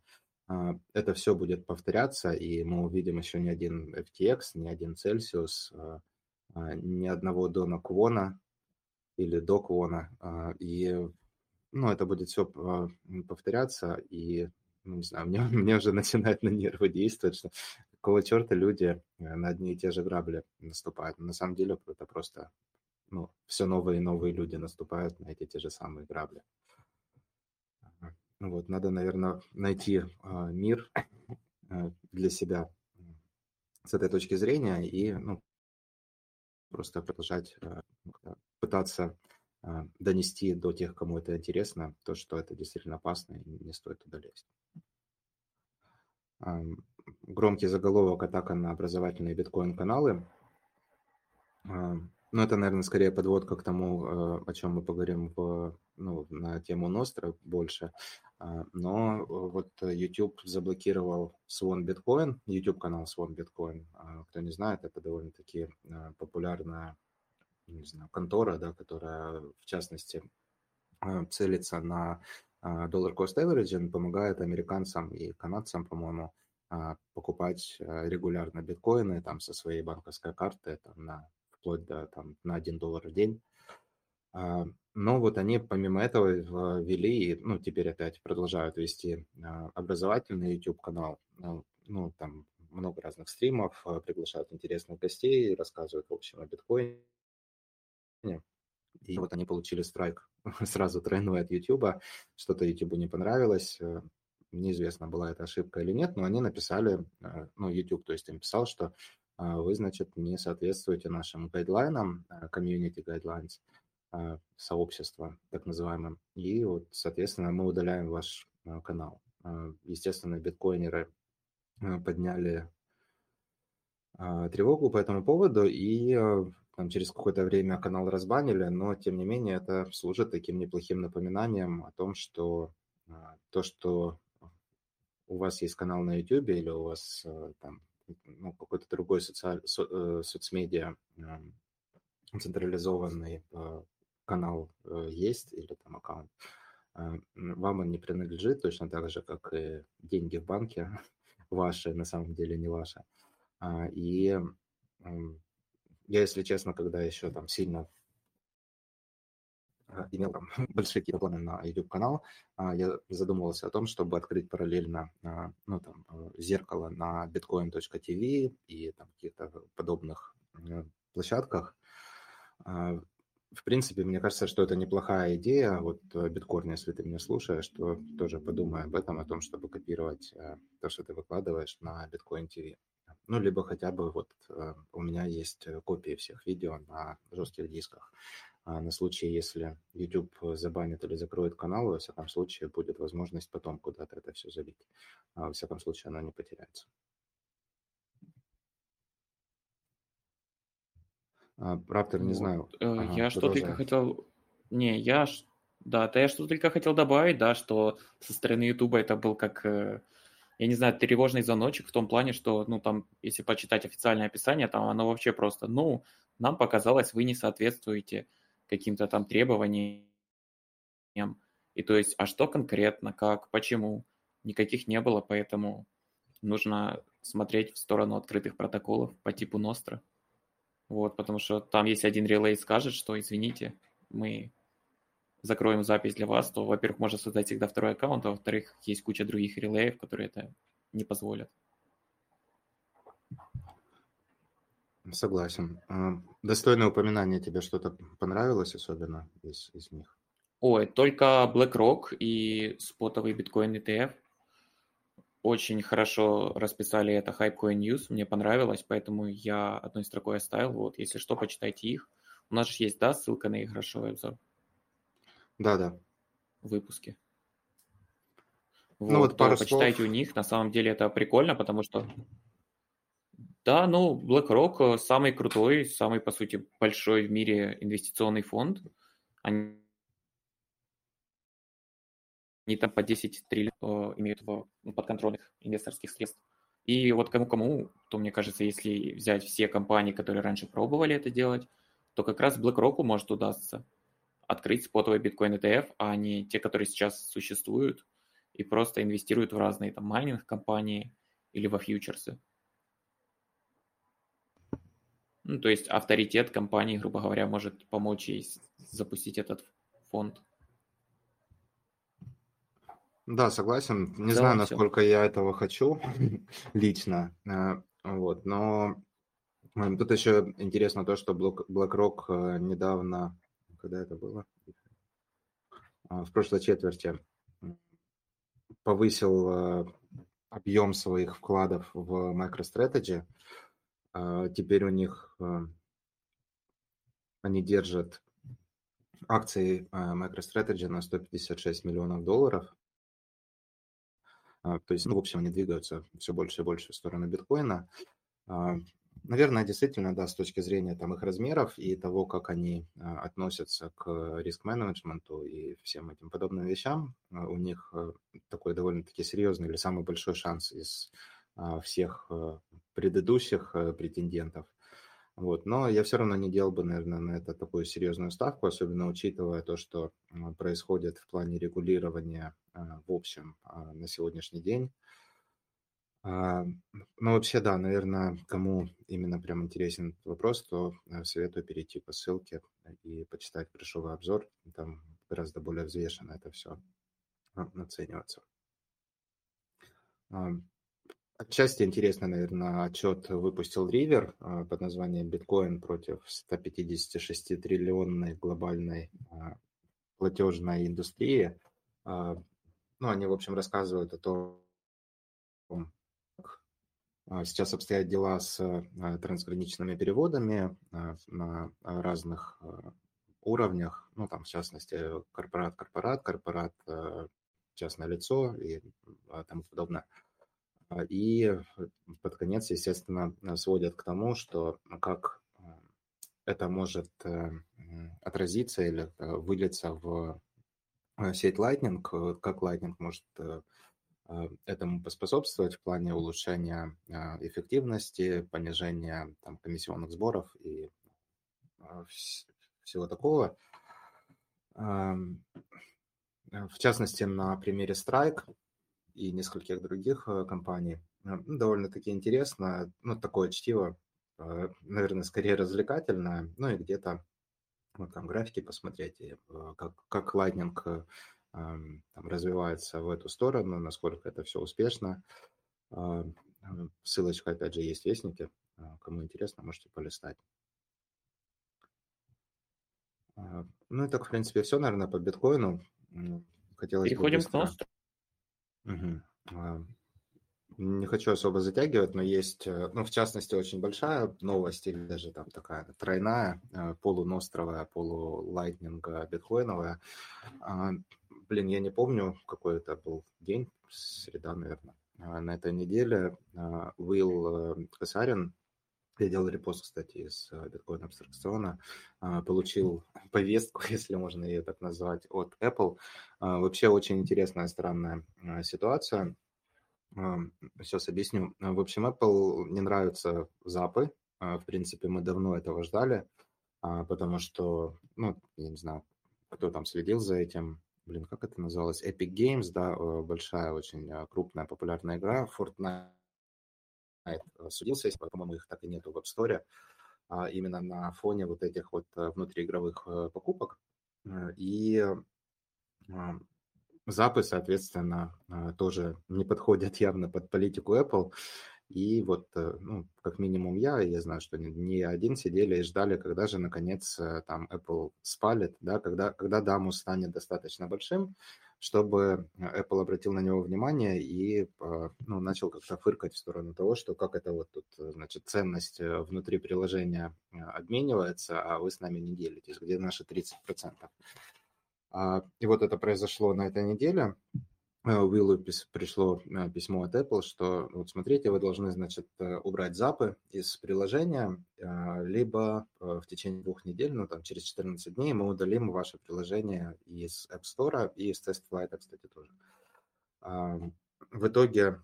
это все будет повторяться, и мы увидим еще не один FTX, не один Celsius, а, а, ни одного Дона Квона или до Квона. И ну, это будет все повторяться, и ну, не знаю, мне, мне уже начинает на нервы действовать, что какого черта люди на одни и те же грабли наступают. на самом деле это просто ну, все новые и новые люди наступают на эти те же самые грабли. Вот, надо, наверное, найти а, мир а, для себя с этой точки зрения и ну, просто продолжать а, пытаться донести до тех, кому это интересно, то, что это действительно опасно и не стоит туда лезть. Громкий заголовок «Атака на образовательные биткоин-каналы». Ну, это, наверное, скорее подводка к тому, о чем мы поговорим в, ну, на тему Ностра больше. А, но вот YouTube заблокировал Swan Bitcoin, YouTube-канал Swan Bitcoin. А, кто не знает, это довольно-таки а, популярная не знаю, контора, да, которая, в частности, целится на доллар cost average, помогает американцам и канадцам, по-моему, покупать регулярно биткоины там со своей банковской карты там, на, вплоть до там, на 1 доллар в день. А, но вот они помимо этого ввели, ну, теперь опять продолжают вести а, образовательный YouTube-канал. Ну, там много разных стримов, а, приглашают интересных гостей, рассказывают, в общем, о биткоине. И вот они получили страйк сразу тройной от YouTube. Что-то YouTube не понравилось. Э, неизвестно, была это ошибка или нет, но они написали, ну, YouTube, то есть им писал, что вы, значит, не соответствуете нашим гайдлайнам, community guidelines, а, сообщества, так называемым. И вот, соответственно, мы удаляем ваш а, канал. А, естественно, биткоинеры подняли тревогу по этому поводу, и там через какое-то время канал разбанили, но тем не менее это служит таким неплохим напоминанием о том, что то, что у вас есть канал на YouTube или у вас там ну, какой-то другой социаль... со... соцмедиа централизованный канал есть или там аккаунт, вам он не принадлежит точно так же, как и деньги в банке ваши, на самом деле не ваши. А, и я, если честно, когда еще там сильно имел там большие какие-то планы на YouTube-канал, а, я задумывался о том, чтобы открыть параллельно ну, там, э, зеркало на bitcoin.tv и там каких-то подобных э, площадках в принципе, мне кажется, что это неплохая идея. Вот э, биткорн, если ты меня слушаешь, то тоже подумай об этом, о том, чтобы копировать то, что ты выкладываешь на биткоин ТВ. Ну, либо хотя бы вот у меня есть копии всех видео на жестких дисках. А на случай, если YouTube забанит или закроет канал, во всяком случае, будет возможность потом куда-то это все залить. А во всяком случае, оно не потеряется. А, Раптор, не знаю. Э, ага, я что только хотел... Не, я... Да, то я что только хотел добавить, да, что со стороны Ютуба это был как, э, я не знаю, тревожный звоночек в том плане, что, ну, там, если почитать официальное описание, там оно вообще просто, ну, нам показалось, вы не соответствуете каким-то там требованиям. И то есть, а что конкретно, как, почему? Никаких не было, поэтому нужно смотреть в сторону открытых протоколов по типу Ностра. Вот, потому что там есть один релей скажет, что извините, мы закроем запись для вас, то, во-первых, можно создать всегда второй аккаунт, а во-вторых, есть куча других релеев, которые это не позволят. Согласен. Достойное упоминание тебе что-то понравилось особенно из, из них? Ой, только BlackRock и спотовый биткоин ETF – очень хорошо расписали это Hypecoin News, мне понравилось, поэтому я одной строкой оставил. Вот, если что, почитайте их. У нас же есть, да, ссылка на их грошовой обзор? Да, да. В выпуске. Вот, ну вот пару почитайте слов. у них. На самом деле это прикольно, потому что да, ну, BlackRock самый крутой, самый, по сути, большой в мире инвестиционный фонд. Они они там по 10 триллионов э, имеют в ну, подконтрольных инвесторских средств. И вот кому-кому, то мне кажется, если взять все компании, которые раньше пробовали это делать, то как раз BlackRock может удастся открыть спотовый биткоин ETF, а не те, которые сейчас существуют, и просто инвестируют в разные там майнинг компании или во фьючерсы. Ну, то есть авторитет компании, грубо говоря, может помочь ей запустить этот фонд. Да, согласен. Не знаю, всё. насколько я этого хочу лично, э, вот, но м, тут еще интересно то, что BlackRock э, недавно, когда это было, а, в прошлой четверти повысил э, объем своих вкладов в MicroStrategy. А, теперь у них они держат акции MicroStrategy на 156 миллионов долларов. А, то есть, ну, в общем, они двигаются все больше и больше в сторону биткоина. А, наверное, действительно, да, с точки зрения там их размеров и того, как они а, относятся к риск-менеджменту и всем этим подобным вещам, у них такой довольно-таки серьезный или самый большой шанс из всех предыдущих претендентов – вот. Но я все равно не делал бы, наверное, на это такую серьезную ставку, особенно учитывая то, что происходит в плане регулирования а, в общем а, на сегодняшний день. А, ну, вообще, да, наверное, кому именно прям интересен этот вопрос, то э, советую перейти по ссылке и почитать пришелый обзор. Там гораздо более взвешенно это все оценивается. Отчасти интересно, наверное, отчет выпустил Ривер а, под названием «Биткоин против 156-триллионной глобальной а, платежной индустрии». А, ну, они, в общем, рассказывают о том, как сейчас обстоят дела с трансграничными переводами на разных уровнях, ну, там, в частности, корпорат-корпорат, корпорат, частное лицо и тому подобное. А, и под конец, естественно, сводят к тому, что как это может отразиться или вылиться в сеть Lightning, как Lightning может этому поспособствовать в плане улучшения эффективности, понижения там, комиссионных сборов и всего такого. В частности, на примере Strike и нескольких других компаний ну, довольно-таки интересно, ну, такое чтиво, наверное, скорее развлекательное, ну и где-то вот там графики посмотреть, и, как, как Lightning там, развивается в эту сторону, насколько это все успешно. Ссылочка, опять же, есть в Вестнике. Кому интересно, можете полистать. Ну и так, в принципе, все, наверное, по биткоину. Хотелось Переходим быстро... к. Угу. Не хочу особо затягивать, но есть, э, ну, в частности, очень большая новость, или даже там такая тройная, э, полуностровая, полулайтнинга биткоиновая. А, блин, я не помню, какой это был день, среда, наверное. А, на этой неделе а, Уилл э, Касарин, я делал репост, кстати, из биткоин абстракциона, получил повестку, если можно ее так назвать, от Apple. Вообще очень интересная, странная ситуация Сейчас объясню. В общем, Apple не нравятся запы. А, в принципе, мы давно этого ждали, а, потому что, ну, я не знаю, кто там следил за этим. Блин, как это называлось? Epic Games, да, э, большая, очень а, крупная, популярная игра. Fortnite судился, по-моему, их так и нету в App Store, именно на фоне вот этих вот э, внутриигровых э, покупок. И Запы, соответственно, а, тоже не подходят явно под политику Apple. И вот, э, ну, как минимум я, я знаю, что не один сидели и ждали, когда же, наконец, э, там Apple спалит, да, когда, когда Даму станет достаточно большим, чтобы Apple обратил на него внимание и, ну, начал как-то фыркать в сторону того, что как это вот тут, значит, ценность э, внутри приложения обменивается, а вы с нами не делитесь, где наши 30%. А, и вот это произошло на этой неделе. Э, Уиллу пришло э, письмо от Apple, что вот смотрите, вы должны, значит, э, убрать запы из приложения, либо в течение двух недель, ну там через 14 дней мы удалим ваше приложение из App Store и из Test Flight, кстати, тоже. В итоге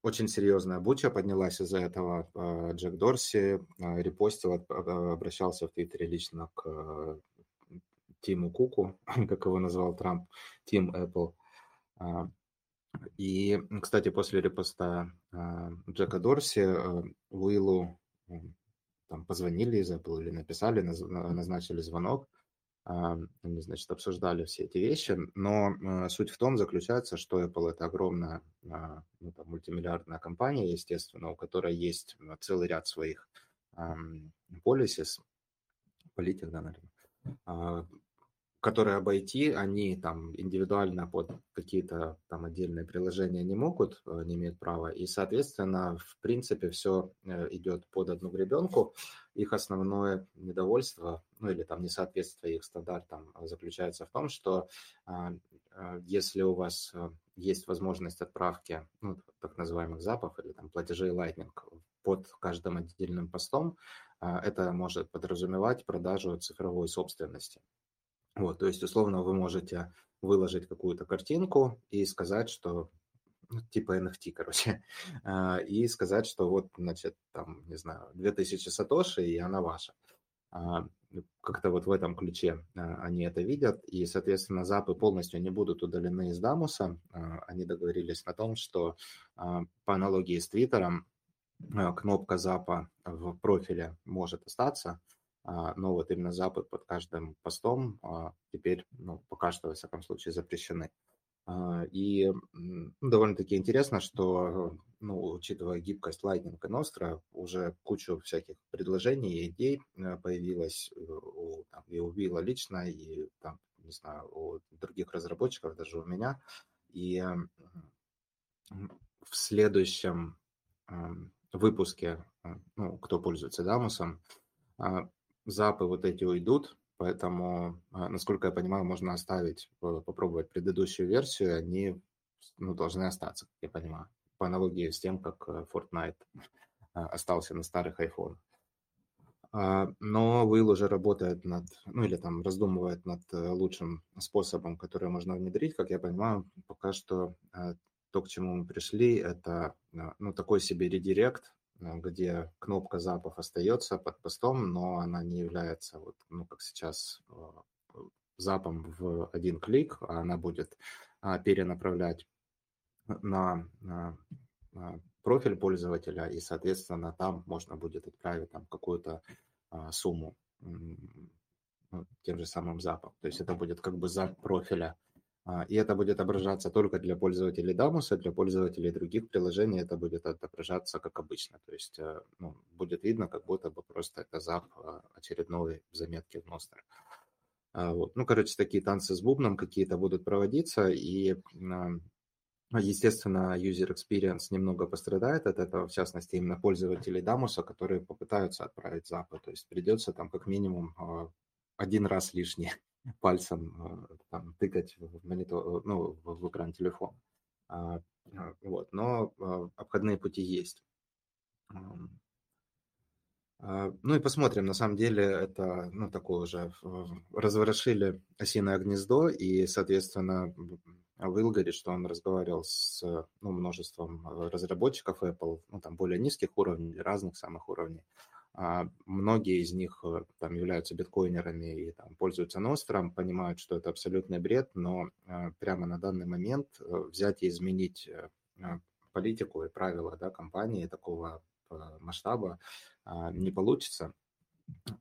очень серьезная буча поднялась из-за этого. Джек Дорси репостил, обращался в Твиттере лично к Тиму Куку, как его назвал Трамп, Тим Apple. А, и, кстати, после репоста а, Джека Дорси э, Уиллу там позвонили из Apple или написали, назначили звонок. А, они, значит, обсуждали все эти вещи, но суть в том заключается, что Apple это огромная ну, там, мультимиллиардная компания, естественно, у которой есть целый ряд своих policies, политик, да, наверное, которые обойти, они там индивидуально под какие-то там отдельные приложения не могут, э, не имеют права. И, соответственно, в принципе, все э, идет под одну гребенку. Их основное недовольство, ну или там несоответствие их стандартам заключается в том, что а, а, если у вас э, есть возможность отправки ну, так называемых запов или там платежей Lightning под каждым отдельным постом, это может подразумевать продажу цифровой собственности. Вот, то есть, условно, вы можете выложить какую-то картинку и сказать, что ну, типа NFT, короче, а, и сказать, что вот, значит, там, не знаю, 2000 сатоши, и она ваша. А, как-то вот в этом ключе а, они это видят, и, соответственно, запы полностью не будут удалены из Дамуса. Они договорились на том, что по аналогии с Твиттером кнопка запа в профиле может остаться, но вот именно запад под каждым постом а, теперь, ну, пока что, во всяком случае, запрещены. А, и ну, довольно-таки интересно, что, ну, учитывая гибкость Lightning и Nostra, уже кучу всяких предложений и идей э, появилось э, у, там, и у Вилла лично, и там, не знаю, у других разработчиков, даже у меня. И в следующем выпуске, ну, кто пользуется Дамусом, запы вот эти уйдут, поэтому, а, насколько я понимаю, можно оставить, попробовать предыдущую версию, они ну, должны остаться, я понимаю, по аналогии с тем, как э, Fortnite а, остался на старых iPhone. А, но Will уже работает над, ну или там раздумывает над э, лучшим способом, который можно внедрить. Как я понимаю, пока что э, то, к чему мы пришли, это э, ну, такой себе редирект, где кнопка запов остается под постом, но она не является, вот, ну, как сейчас, запом в один клик, а она будет а, перенаправлять на, на, на профиль пользователя, и, соответственно, там можно будет отправить там какую-то а, сумму ну, тем же самым запом. То есть это будет как бы за профиля. А, и это будет отображаться только для пользователей Дамуса, для пользователей других приложений это будет отображаться как обычно. То есть э, ну, будет видно, как будто бы просто это зап а, очередной заметки в Ностер. Вот. Ну, короче, такие танцы с бубном какие-то будут проводиться, и Естественно, user experience немного пострадает от этого, в частности, именно пользователи Дамуса, которые попытаются отправить запад. То есть придется там как минимум а, один раз лишний пальцем а, там, тыкать в, монитор, ну, в экран телефона. А, вот. Но обходные пути есть. Ну и посмотрим, на самом деле это, ну, такое уже, разворошили осиное гнездо, и, соответственно, Уилл говорит, что он разговаривал с ну, множеством э, разработчиков Apple, ну, там более низких уровней, разных самых уровней. А многие из них э, там являются биткоинерами и там, пользуются Ностром, понимают, что это абсолютный бред, но э, прямо на данный момент взять и изменить политику и правила да, компании такого масштаба не получится.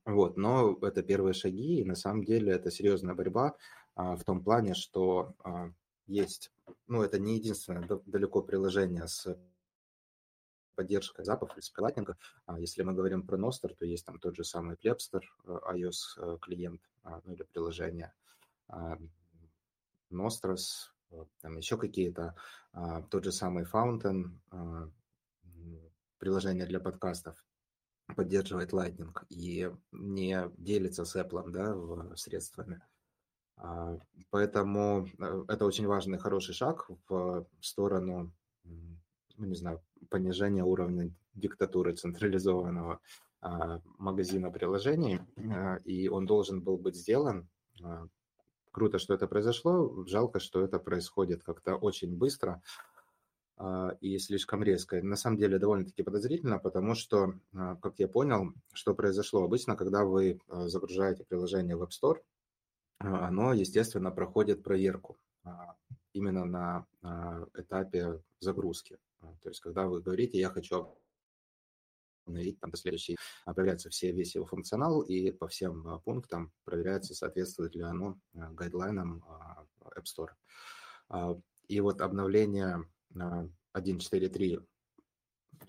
Вот, но это первые шаги, и на самом деле это серьезная борьба в том плане, что есть, ну, это не единственное далеко приложение с поддержкой запов или скайлайтинга. А если мы говорим про Nostr, то есть там тот же самый Plebster, э, iOS э, клиент, а, ну или приложение, а, Nostros, там еще какие-то, тот же самый Fountain, приложение для подкастов, поддерживает Lightning и не делится с Apple да, в средствами. Поэтому э, это очень важный, хороший шаг в сторону, ну, не знаю, понижения уровня диктатуры централизованного а, магазина приложений, а, и он должен был быть сделан. Круто, что это произошло, жалко, что это происходит как-то очень быстро и слишком резко. На самом деле довольно-таки подозрительно, потому что, как я понял, что произошло обычно, когда вы загружаете приложение в App Store, а, оно, естественно, проходит проверку а, именно на а, этапе загрузки. То есть, когда вы говорите, я хочу обновить там до следующей, проверяются все, весь его функционал, и по всем пунктам проверяется, соответствует ли оно гайдлайнам App Store. И вот обновление 1.4.3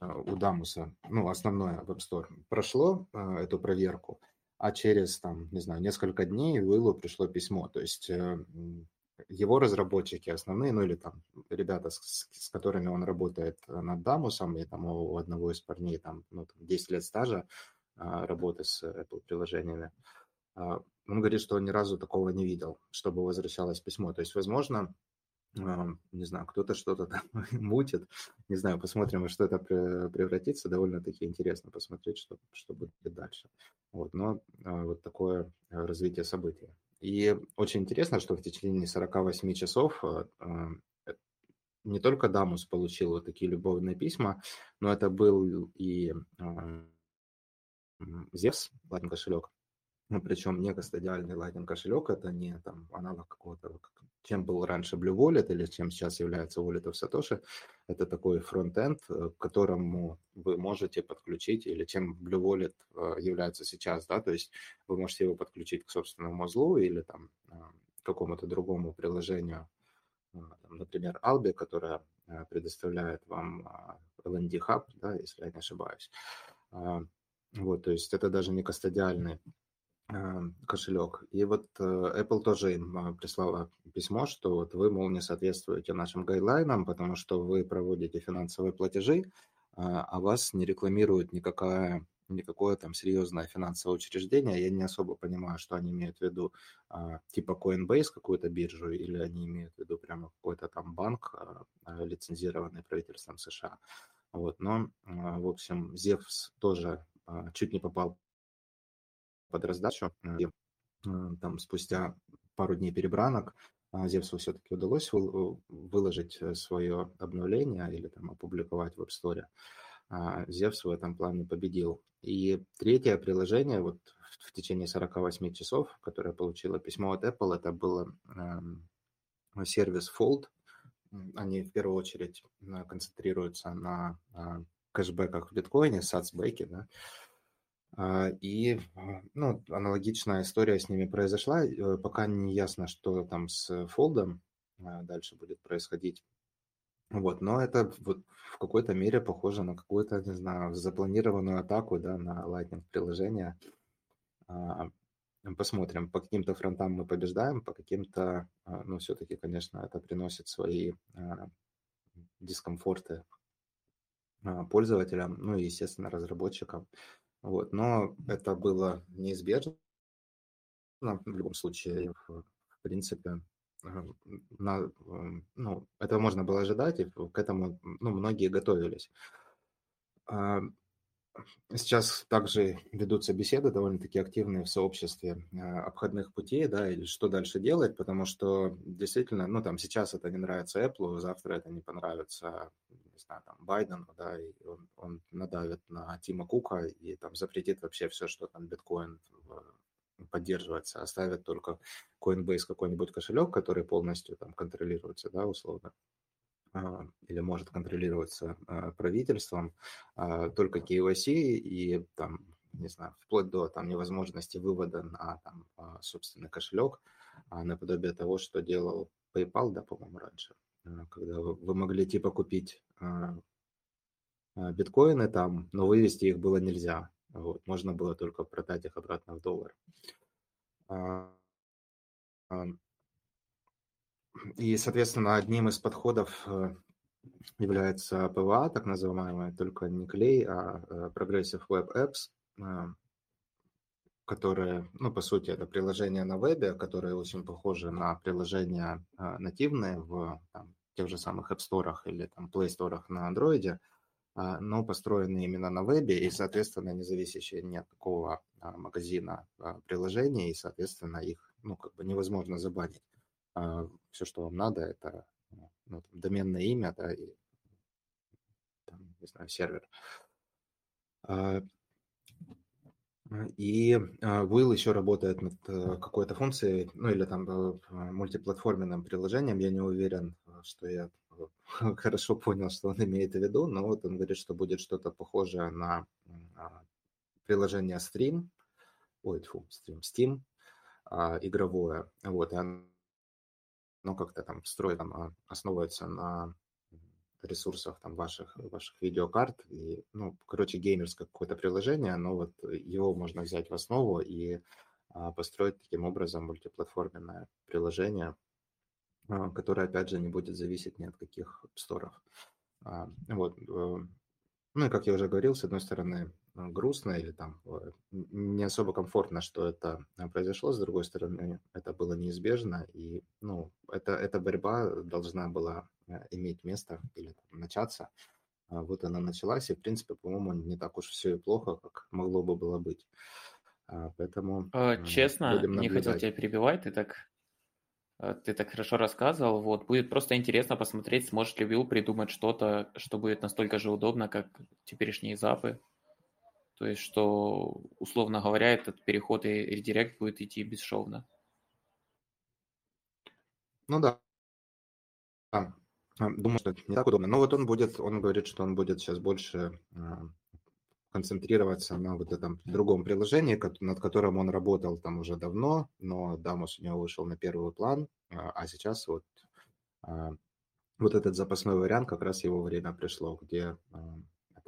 у Дамуса, ну, основное в App Store, прошло эту проверку, а через, там, не знаю, несколько дней Уиллу пришло письмо. То есть э, его разработчики основные, ну или там ребята, с, с которыми он работает над Дамусом, и там у одного из парней там, ну, там 10 лет стажа а, работы с Apple приложениями, а, он говорит, что он ни разу такого не видел, чтобы возвращалось письмо. То есть, возможно, не знаю, кто-то что-то там мутит, не знаю, посмотрим, во что это превратится, довольно-таки интересно посмотреть, что, что будет дальше. Вот, но а, вот такое а, развитие событий. И очень интересно, что в течение 48 часов а, э, не только Дамус получил вот такие любовные письма, но это был и Зевс, ладно, кошелек, ну, причем не кастодиальный Lightning кошелек, это не там аналог какого-то, чем был раньше Blue Wallet или чем сейчас является Wallet of Satoshi. Это такой фронтенд, э, к которому вы можете подключить, или чем Blue Wallet э, является сейчас, да, то есть вы можете его подключить к собственному узлу или там э, какому-то другому приложению, например, Albi, которая предоставляет вам LND Hub, да, если я не ошибаюсь. Вот, то есть это даже не кастодиальный кошелек. И вот э, Apple тоже им а, прислала письмо, что вот вы, мол, не соответствуете нашим гайдлайнам, потому что вы проводите финансовые платежи, а, а вас не рекламирует никакая никакое там серьезное финансовое учреждение. Я не особо понимаю, что они имеют в виду, а, типа Coinbase, какую-то биржу, или они имеют в виду прямо какой-то там банк, лицензированный правительством США. Вот, но, в общем, Зевс тоже чуть не попал под раздачу. И там спустя пару дней перебранок Зевсу все-таки удалось выложить свое обновление или там опубликовать в App Store. Зевс в этом плане победил. И третье приложение вот в течение 48 часов, которое получило письмо от Apple, это был эм, сервис Fold. Они в первую очередь э, концентрируются на э, кэшбэках в биткоине, сацбэке, да, а, и ну, аналогичная история с ними произошла. Э, пока не ясно, что там с фолдом дальше будет происходить. Вот, но это вот в какой-то мере похоже на какую-то, не знаю, запланированную атаку, да, на Lightning приложение. А, посмотрим, по каким-то фронтам мы побеждаем, по каким-то, а, ну, все-таки, конечно, это приносит свои а, дискомфорты пользователям, ну и, естественно, разработчикам. Вот, но это было неизбежно. В любом случае, в, принципе, на, ну, этого можно было ожидать, и к этому ну, многие готовились. Сейчас также ведутся беседы довольно-таки активные в сообществе а, обходных путей, да, или что дальше делать, потому что действительно, ну, там сейчас это не нравится Apple, завтра это не понравится, не знаю, там, Байдену, да, и он, он надавит на Тима Кука и там запретит вообще все, что там биткоин поддерживается, оставят только Coinbase какой-нибудь кошелек, который полностью там контролируется, да, условно, или может контролироваться а, правительством, а, только KYC и там, не знаю, вплоть до там невозможности вывода на там собственный кошелек, наподобие того, что делал PayPal, да, по-моему, раньше, когда вы могли типа купить биткоины там, но вывести их было нельзя. Вот, можно было только продать их обратно в доллар. И, соответственно, одним из подходов э, является ПВА, так называемая, только не клей, а э, Progressive Web Apps, э, которые, ну, по сути, это приложения на вебе, которые очень похожи на приложения нативные в там, тех же самых App Store или там Play Store на Android, а, но построены именно на вебе и, соответственно, не зависящие ни от какого а, магазина а, приложений, и, соответственно, их ну, как бы невозможно забанить. Все, что вам надо, это ну, там, доменное имя, да, и там, не знаю, сервер. И Will еще работает над э, какой-то функцией, ну или там э, мультиплатформенным приложением, я не уверен, что я хорошо понял, что он имеет в виду, но вот он говорит, что будет что-то похожее на а, приложение Stream, ой, фу, Stream, Steam, а, игровое, вот, и оно как-то там строит, там, а, основывается на ресурсах там ваших, ваших видеокарт, и, ну, короче, геймерское какое-то приложение, но вот его можно взять в основу и построить таким образом мультиплатформенное приложение, а, которая, опять же, не будет зависеть ни от каких сторов. А, вот. Э, ну и, как я уже говорил, с одной стороны, э, грустно или там э, не особо комфортно, что это произошло, с другой стороны, это было неизбежно, и, ну, это, эта борьба должна была иметь место или там, начаться. А вот она началась, и, в принципе, по-моему, не так уж все и плохо, как могло бы было быть. Поэтому Честно, не хотел тебя перебивать, ты так Э, ты так хорошо рассказывал. Вот, будет просто интересно посмотреть, сможет ли Will придумать что-то, что будет настолько же удобно, как теперешние запы. То есть, что, условно говоря, этот переход и редирект будет идти бесшовно. Ну да. Думаю, что это не так удобно. Но вот он будет, он говорит, что он будет сейчас больше а, концентрироваться на вот этом другом приложении, над которым он работал там уже давно, но Дамус у него вышел на первый план, а, а сейчас вот, а, вот этот запасной вариант, как раз его время пришло, где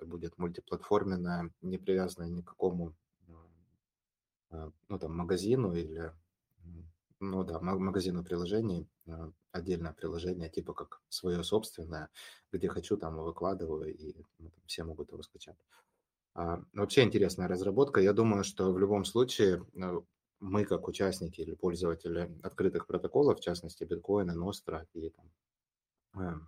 это будет мультиплатформенное, не привязанное ни к какому ну, там, магазину или ну да, магазину приложений, отдельное приложение, типа как свое собственное, где хочу, там выкладываю, и ну, там, все могут его скачать. А, вообще интересная разработка. Я думаю, что в любом случае э, мы, как участники или пользователи открытых протоколов, в частности биткоина, Ностра и там, э,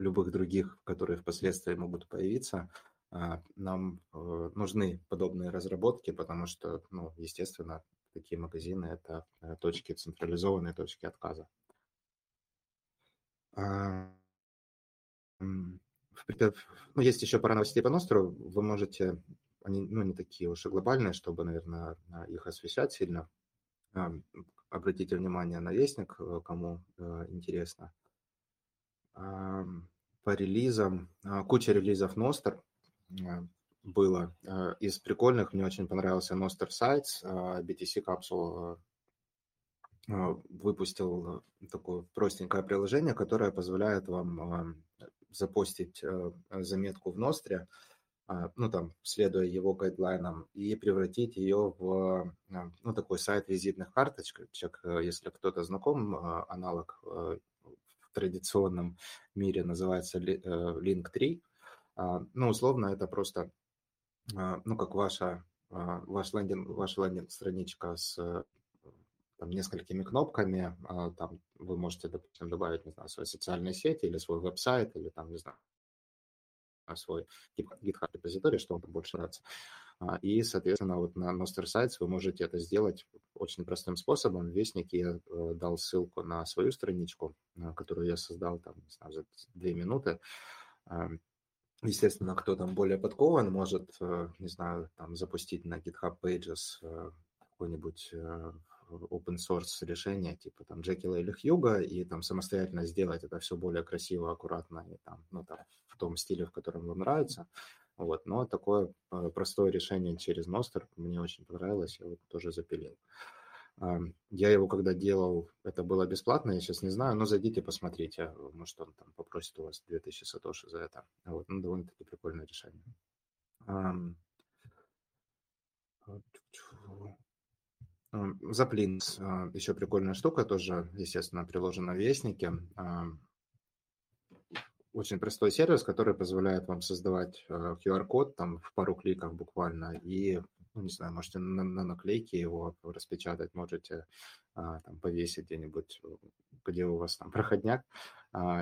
любых других, которые впоследствии могут появиться, Нам нужны подобные разработки, потому что, ну, естественно, такие магазины – это точки, централизованные точки отказа. Ну, есть еще пара новостей по Ностру. Вы можете, они ну, не такие уж и глобальные, чтобы, наверное, их освещать сильно. Обратите внимание на вестник, э, кому э, интересно. По релизам, а, куча релизов Ностр э, было. Из прикольных мне очень понравился Nostr Sites, BTC Capsule выпустил такое простенькое приложение, которое позволяет вам запостить э, заметку в Ностре, а, ну, там, следуя его гайдлайнам, и превратить ее в, э, ну, такой сайт визитных карточек. Э, если кто-то знаком, аналог в традиционном мире называется Link3. А, ну, условно, это просто, ну, как ваша, ваш лендинг, ваша лендинг-страничка с там, несколькими кнопками. А, там вы можете, допустим, добавить, не знаю, свои социальные сети или свой веб-сайт, или там, не знаю, свой GitHub репозиторий, что вам больше нравится. А, и, соответственно, вот на Noster Sites вы можете это сделать очень простым способом. В Вестнике я э, дал ссылку на свою страничку, э, которую я создал там, не знаю, за две минуты. Естественно, кто там более подкован, может, э, не знаю, там запустить на GitHub Pages какой-нибудь open source решения, типа там Джекила или Хьюга, и там самостоятельно сделать это все более красиво, аккуратно и там, ну, там, в том стиле, в котором вам нравится. Вот, но такое э, простое решение через Ностер мне очень понравилось, я вот тоже запилил. Я его когда делал, это было бесплатно, я сейчас не знаю, но зайдите, посмотрите, может, он там попросит у вас 2000 сатоши за это. Вот, ну, довольно-таки прикольное решение. Заплинс, а, еще прикольная штука, тоже, естественно, приложена в Вестнике. Очень простой сервис, который позволяет вам создавать QR-код а, там в пару кликов буквально, и, ну, не знаю, можете на, на наклейке его распечатать, можете там повесить где-нибудь, где у вас там проходняк,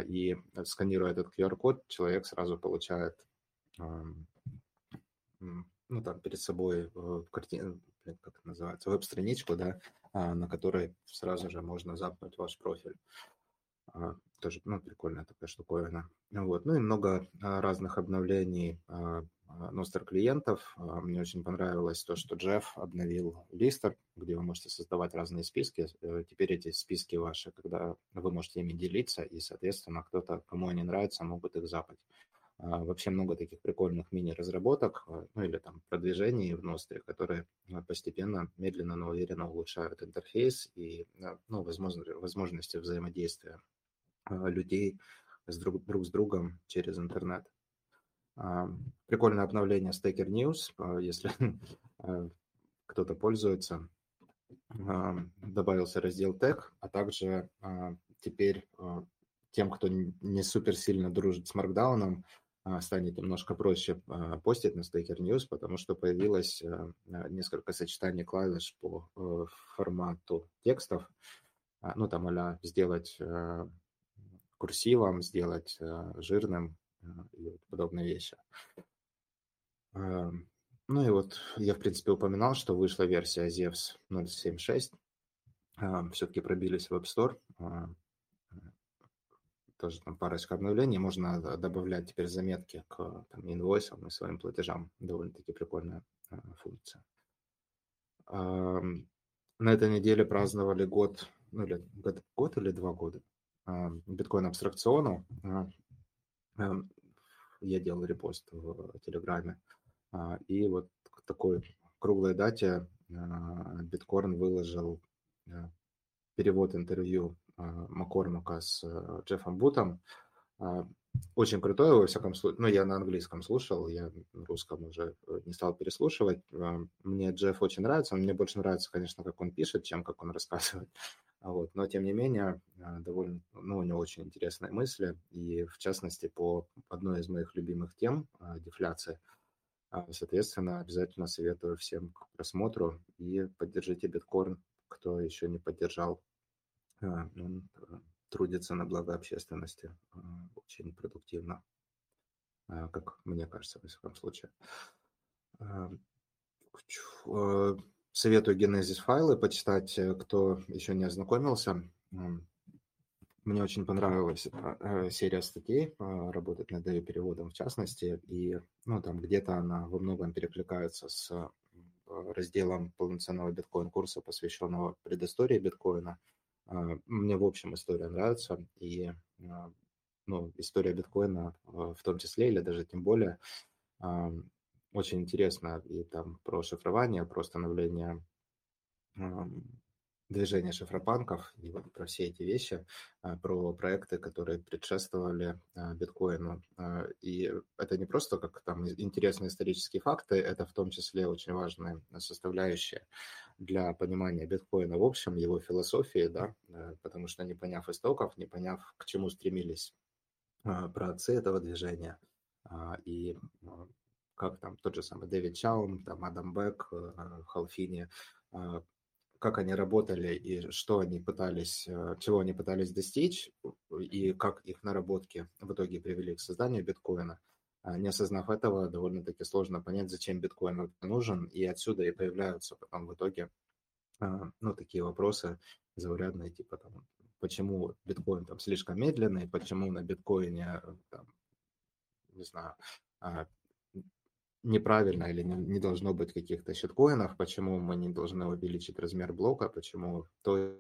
и сканируя этот QR-код, человек сразу получает ну, там перед собой в картин, как это называется, веб-страничку, да, а, на которой сразу же можно запнуть ваш профиль. А, тоже, ну, прикольная такая штуковина. Вот. Ну и много а, разных обновлений Ностер клиентов. Мне очень понравилось то, что Джефф обновил листер, где вы можете создавать разные списки. Э, теперь эти списки ваши, когда вы можете ими делиться, и, соответственно, кто-то, кому они нравятся, могут их запать. А, вообще много таких прикольных мини-разработок, а, ну или там продвижений в Ностре, которые а, постепенно, медленно, но уверенно улучшают интерфейс и ну, возможно, возможности взаимодействия людей с друг, друг с другом через интернет. Прикольное обновление Staker News, если кто-то пользуется. Добавился раздел Tech, а также теперь тем, кто не супер сильно дружит с Markdown, а, станет немножко проще а, постить на Staker News, потому что появилось а, несколько сочетаний клавиш по э, формату текстов. Ну, там а сделать курсивом, сделать жирным и подобные вещи. Ну и вот я, в принципе, упоминал, что вышла версия ZEVS 0.7.6. Все-таки пробились в App Store тоже там парочка обновлений. Можно добавлять теперь заметки к там, инвойсам и своим платежам. Довольно-таки прикольная э, функция. Э, на этой неделе праздновали год, ну или год, год или два года биткоин-абстракциону. Э, я делал репост в Телеграме. Э, и вот к такой круглой дате э, биткоин выложил э, перевод интервью а, Маккормака с э, Джеффом Бутом. А, очень крутой, во всяком случае. Ну, я на английском слушал, я русском уже э, не стал переслушивать. А, мне Джефф очень нравится. Мне больше нравится, конечно, как он пишет, чем как он рассказывает. Вот. Но, тем не менее, довольно, ну, у него очень интересные мысли. И, в частности, по одной из моих любимых тем – дефляции. Соответственно, обязательно советую всем к просмотру и поддержите биткоин, кто еще не поддержал а, он трудится на благо общественности а, очень продуктивно. как мне кажется, в всяком случае. Советую Genesis файлы почитать, кто еще не ознакомился. Мне очень понравилась э, серия статей, работать над ее переводом в частности, и ну, там где-то она во многом перекликается с разделом полноценного биткоин-курса, посвященного предыстории биткоина. Мне, в общем, история нравится, и ну, история биткоина в том числе, или даже тем более, очень интересно и там про шифрование, про становление движение шифропанков и вот про все эти вещи, а, про проекты, которые предшествовали а, биткоину. А, и это не просто как там интересные исторические факты, это в том числе очень важная составляющая для понимания биткоина в общем, его философии, да, потому что не поняв истоков, не поняв, к чему стремились праотцы этого движения, и как там тот же самый Дэвид Чаум, там Адам Бек, Халфини, как они работали и что они пытались, э, чего они пытались достичь, и как их наработки в итоге привели к созданию биткоина. А не осознав этого, довольно-таки сложно понять, зачем биткоин нужен, и отсюда и появляются потом в итоге а, ну, такие вопросы заурядные, типа там, почему биткоин там слишком медленный, почему на биткоине, там, не знаю, а, неправильно или не, не должно быть каких-то щиткоинов, почему мы не должны увеличить размер блока, почему то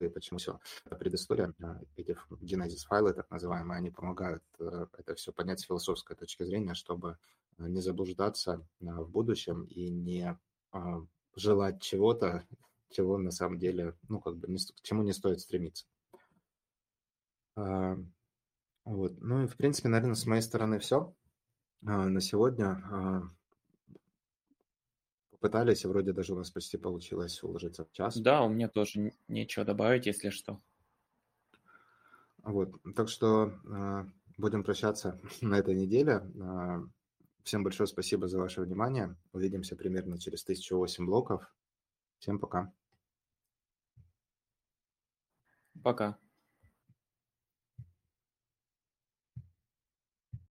и почему все. Предыстория, эти Genesis файлы, так называемые, они помогают э, это все понять с философской точки зрения, чтобы э, не заблуждаться э, в будущем и не а, желать чего-то, чего на самом деле, ну, как бы, не, к чему не стоит стремиться. А, вот. Ну и, в принципе, наверное, с моей стороны все. А, на сегодня. А, попытались, и вроде даже у нас почти получилось уложиться в час. Да, у меня тоже нечего добавить, если что. Вот, так что э, будем прощаться на этой неделе. Всем большое спасибо за ваше внимание. Увидимся примерно через 1008 блоков. Всем пока. Пока.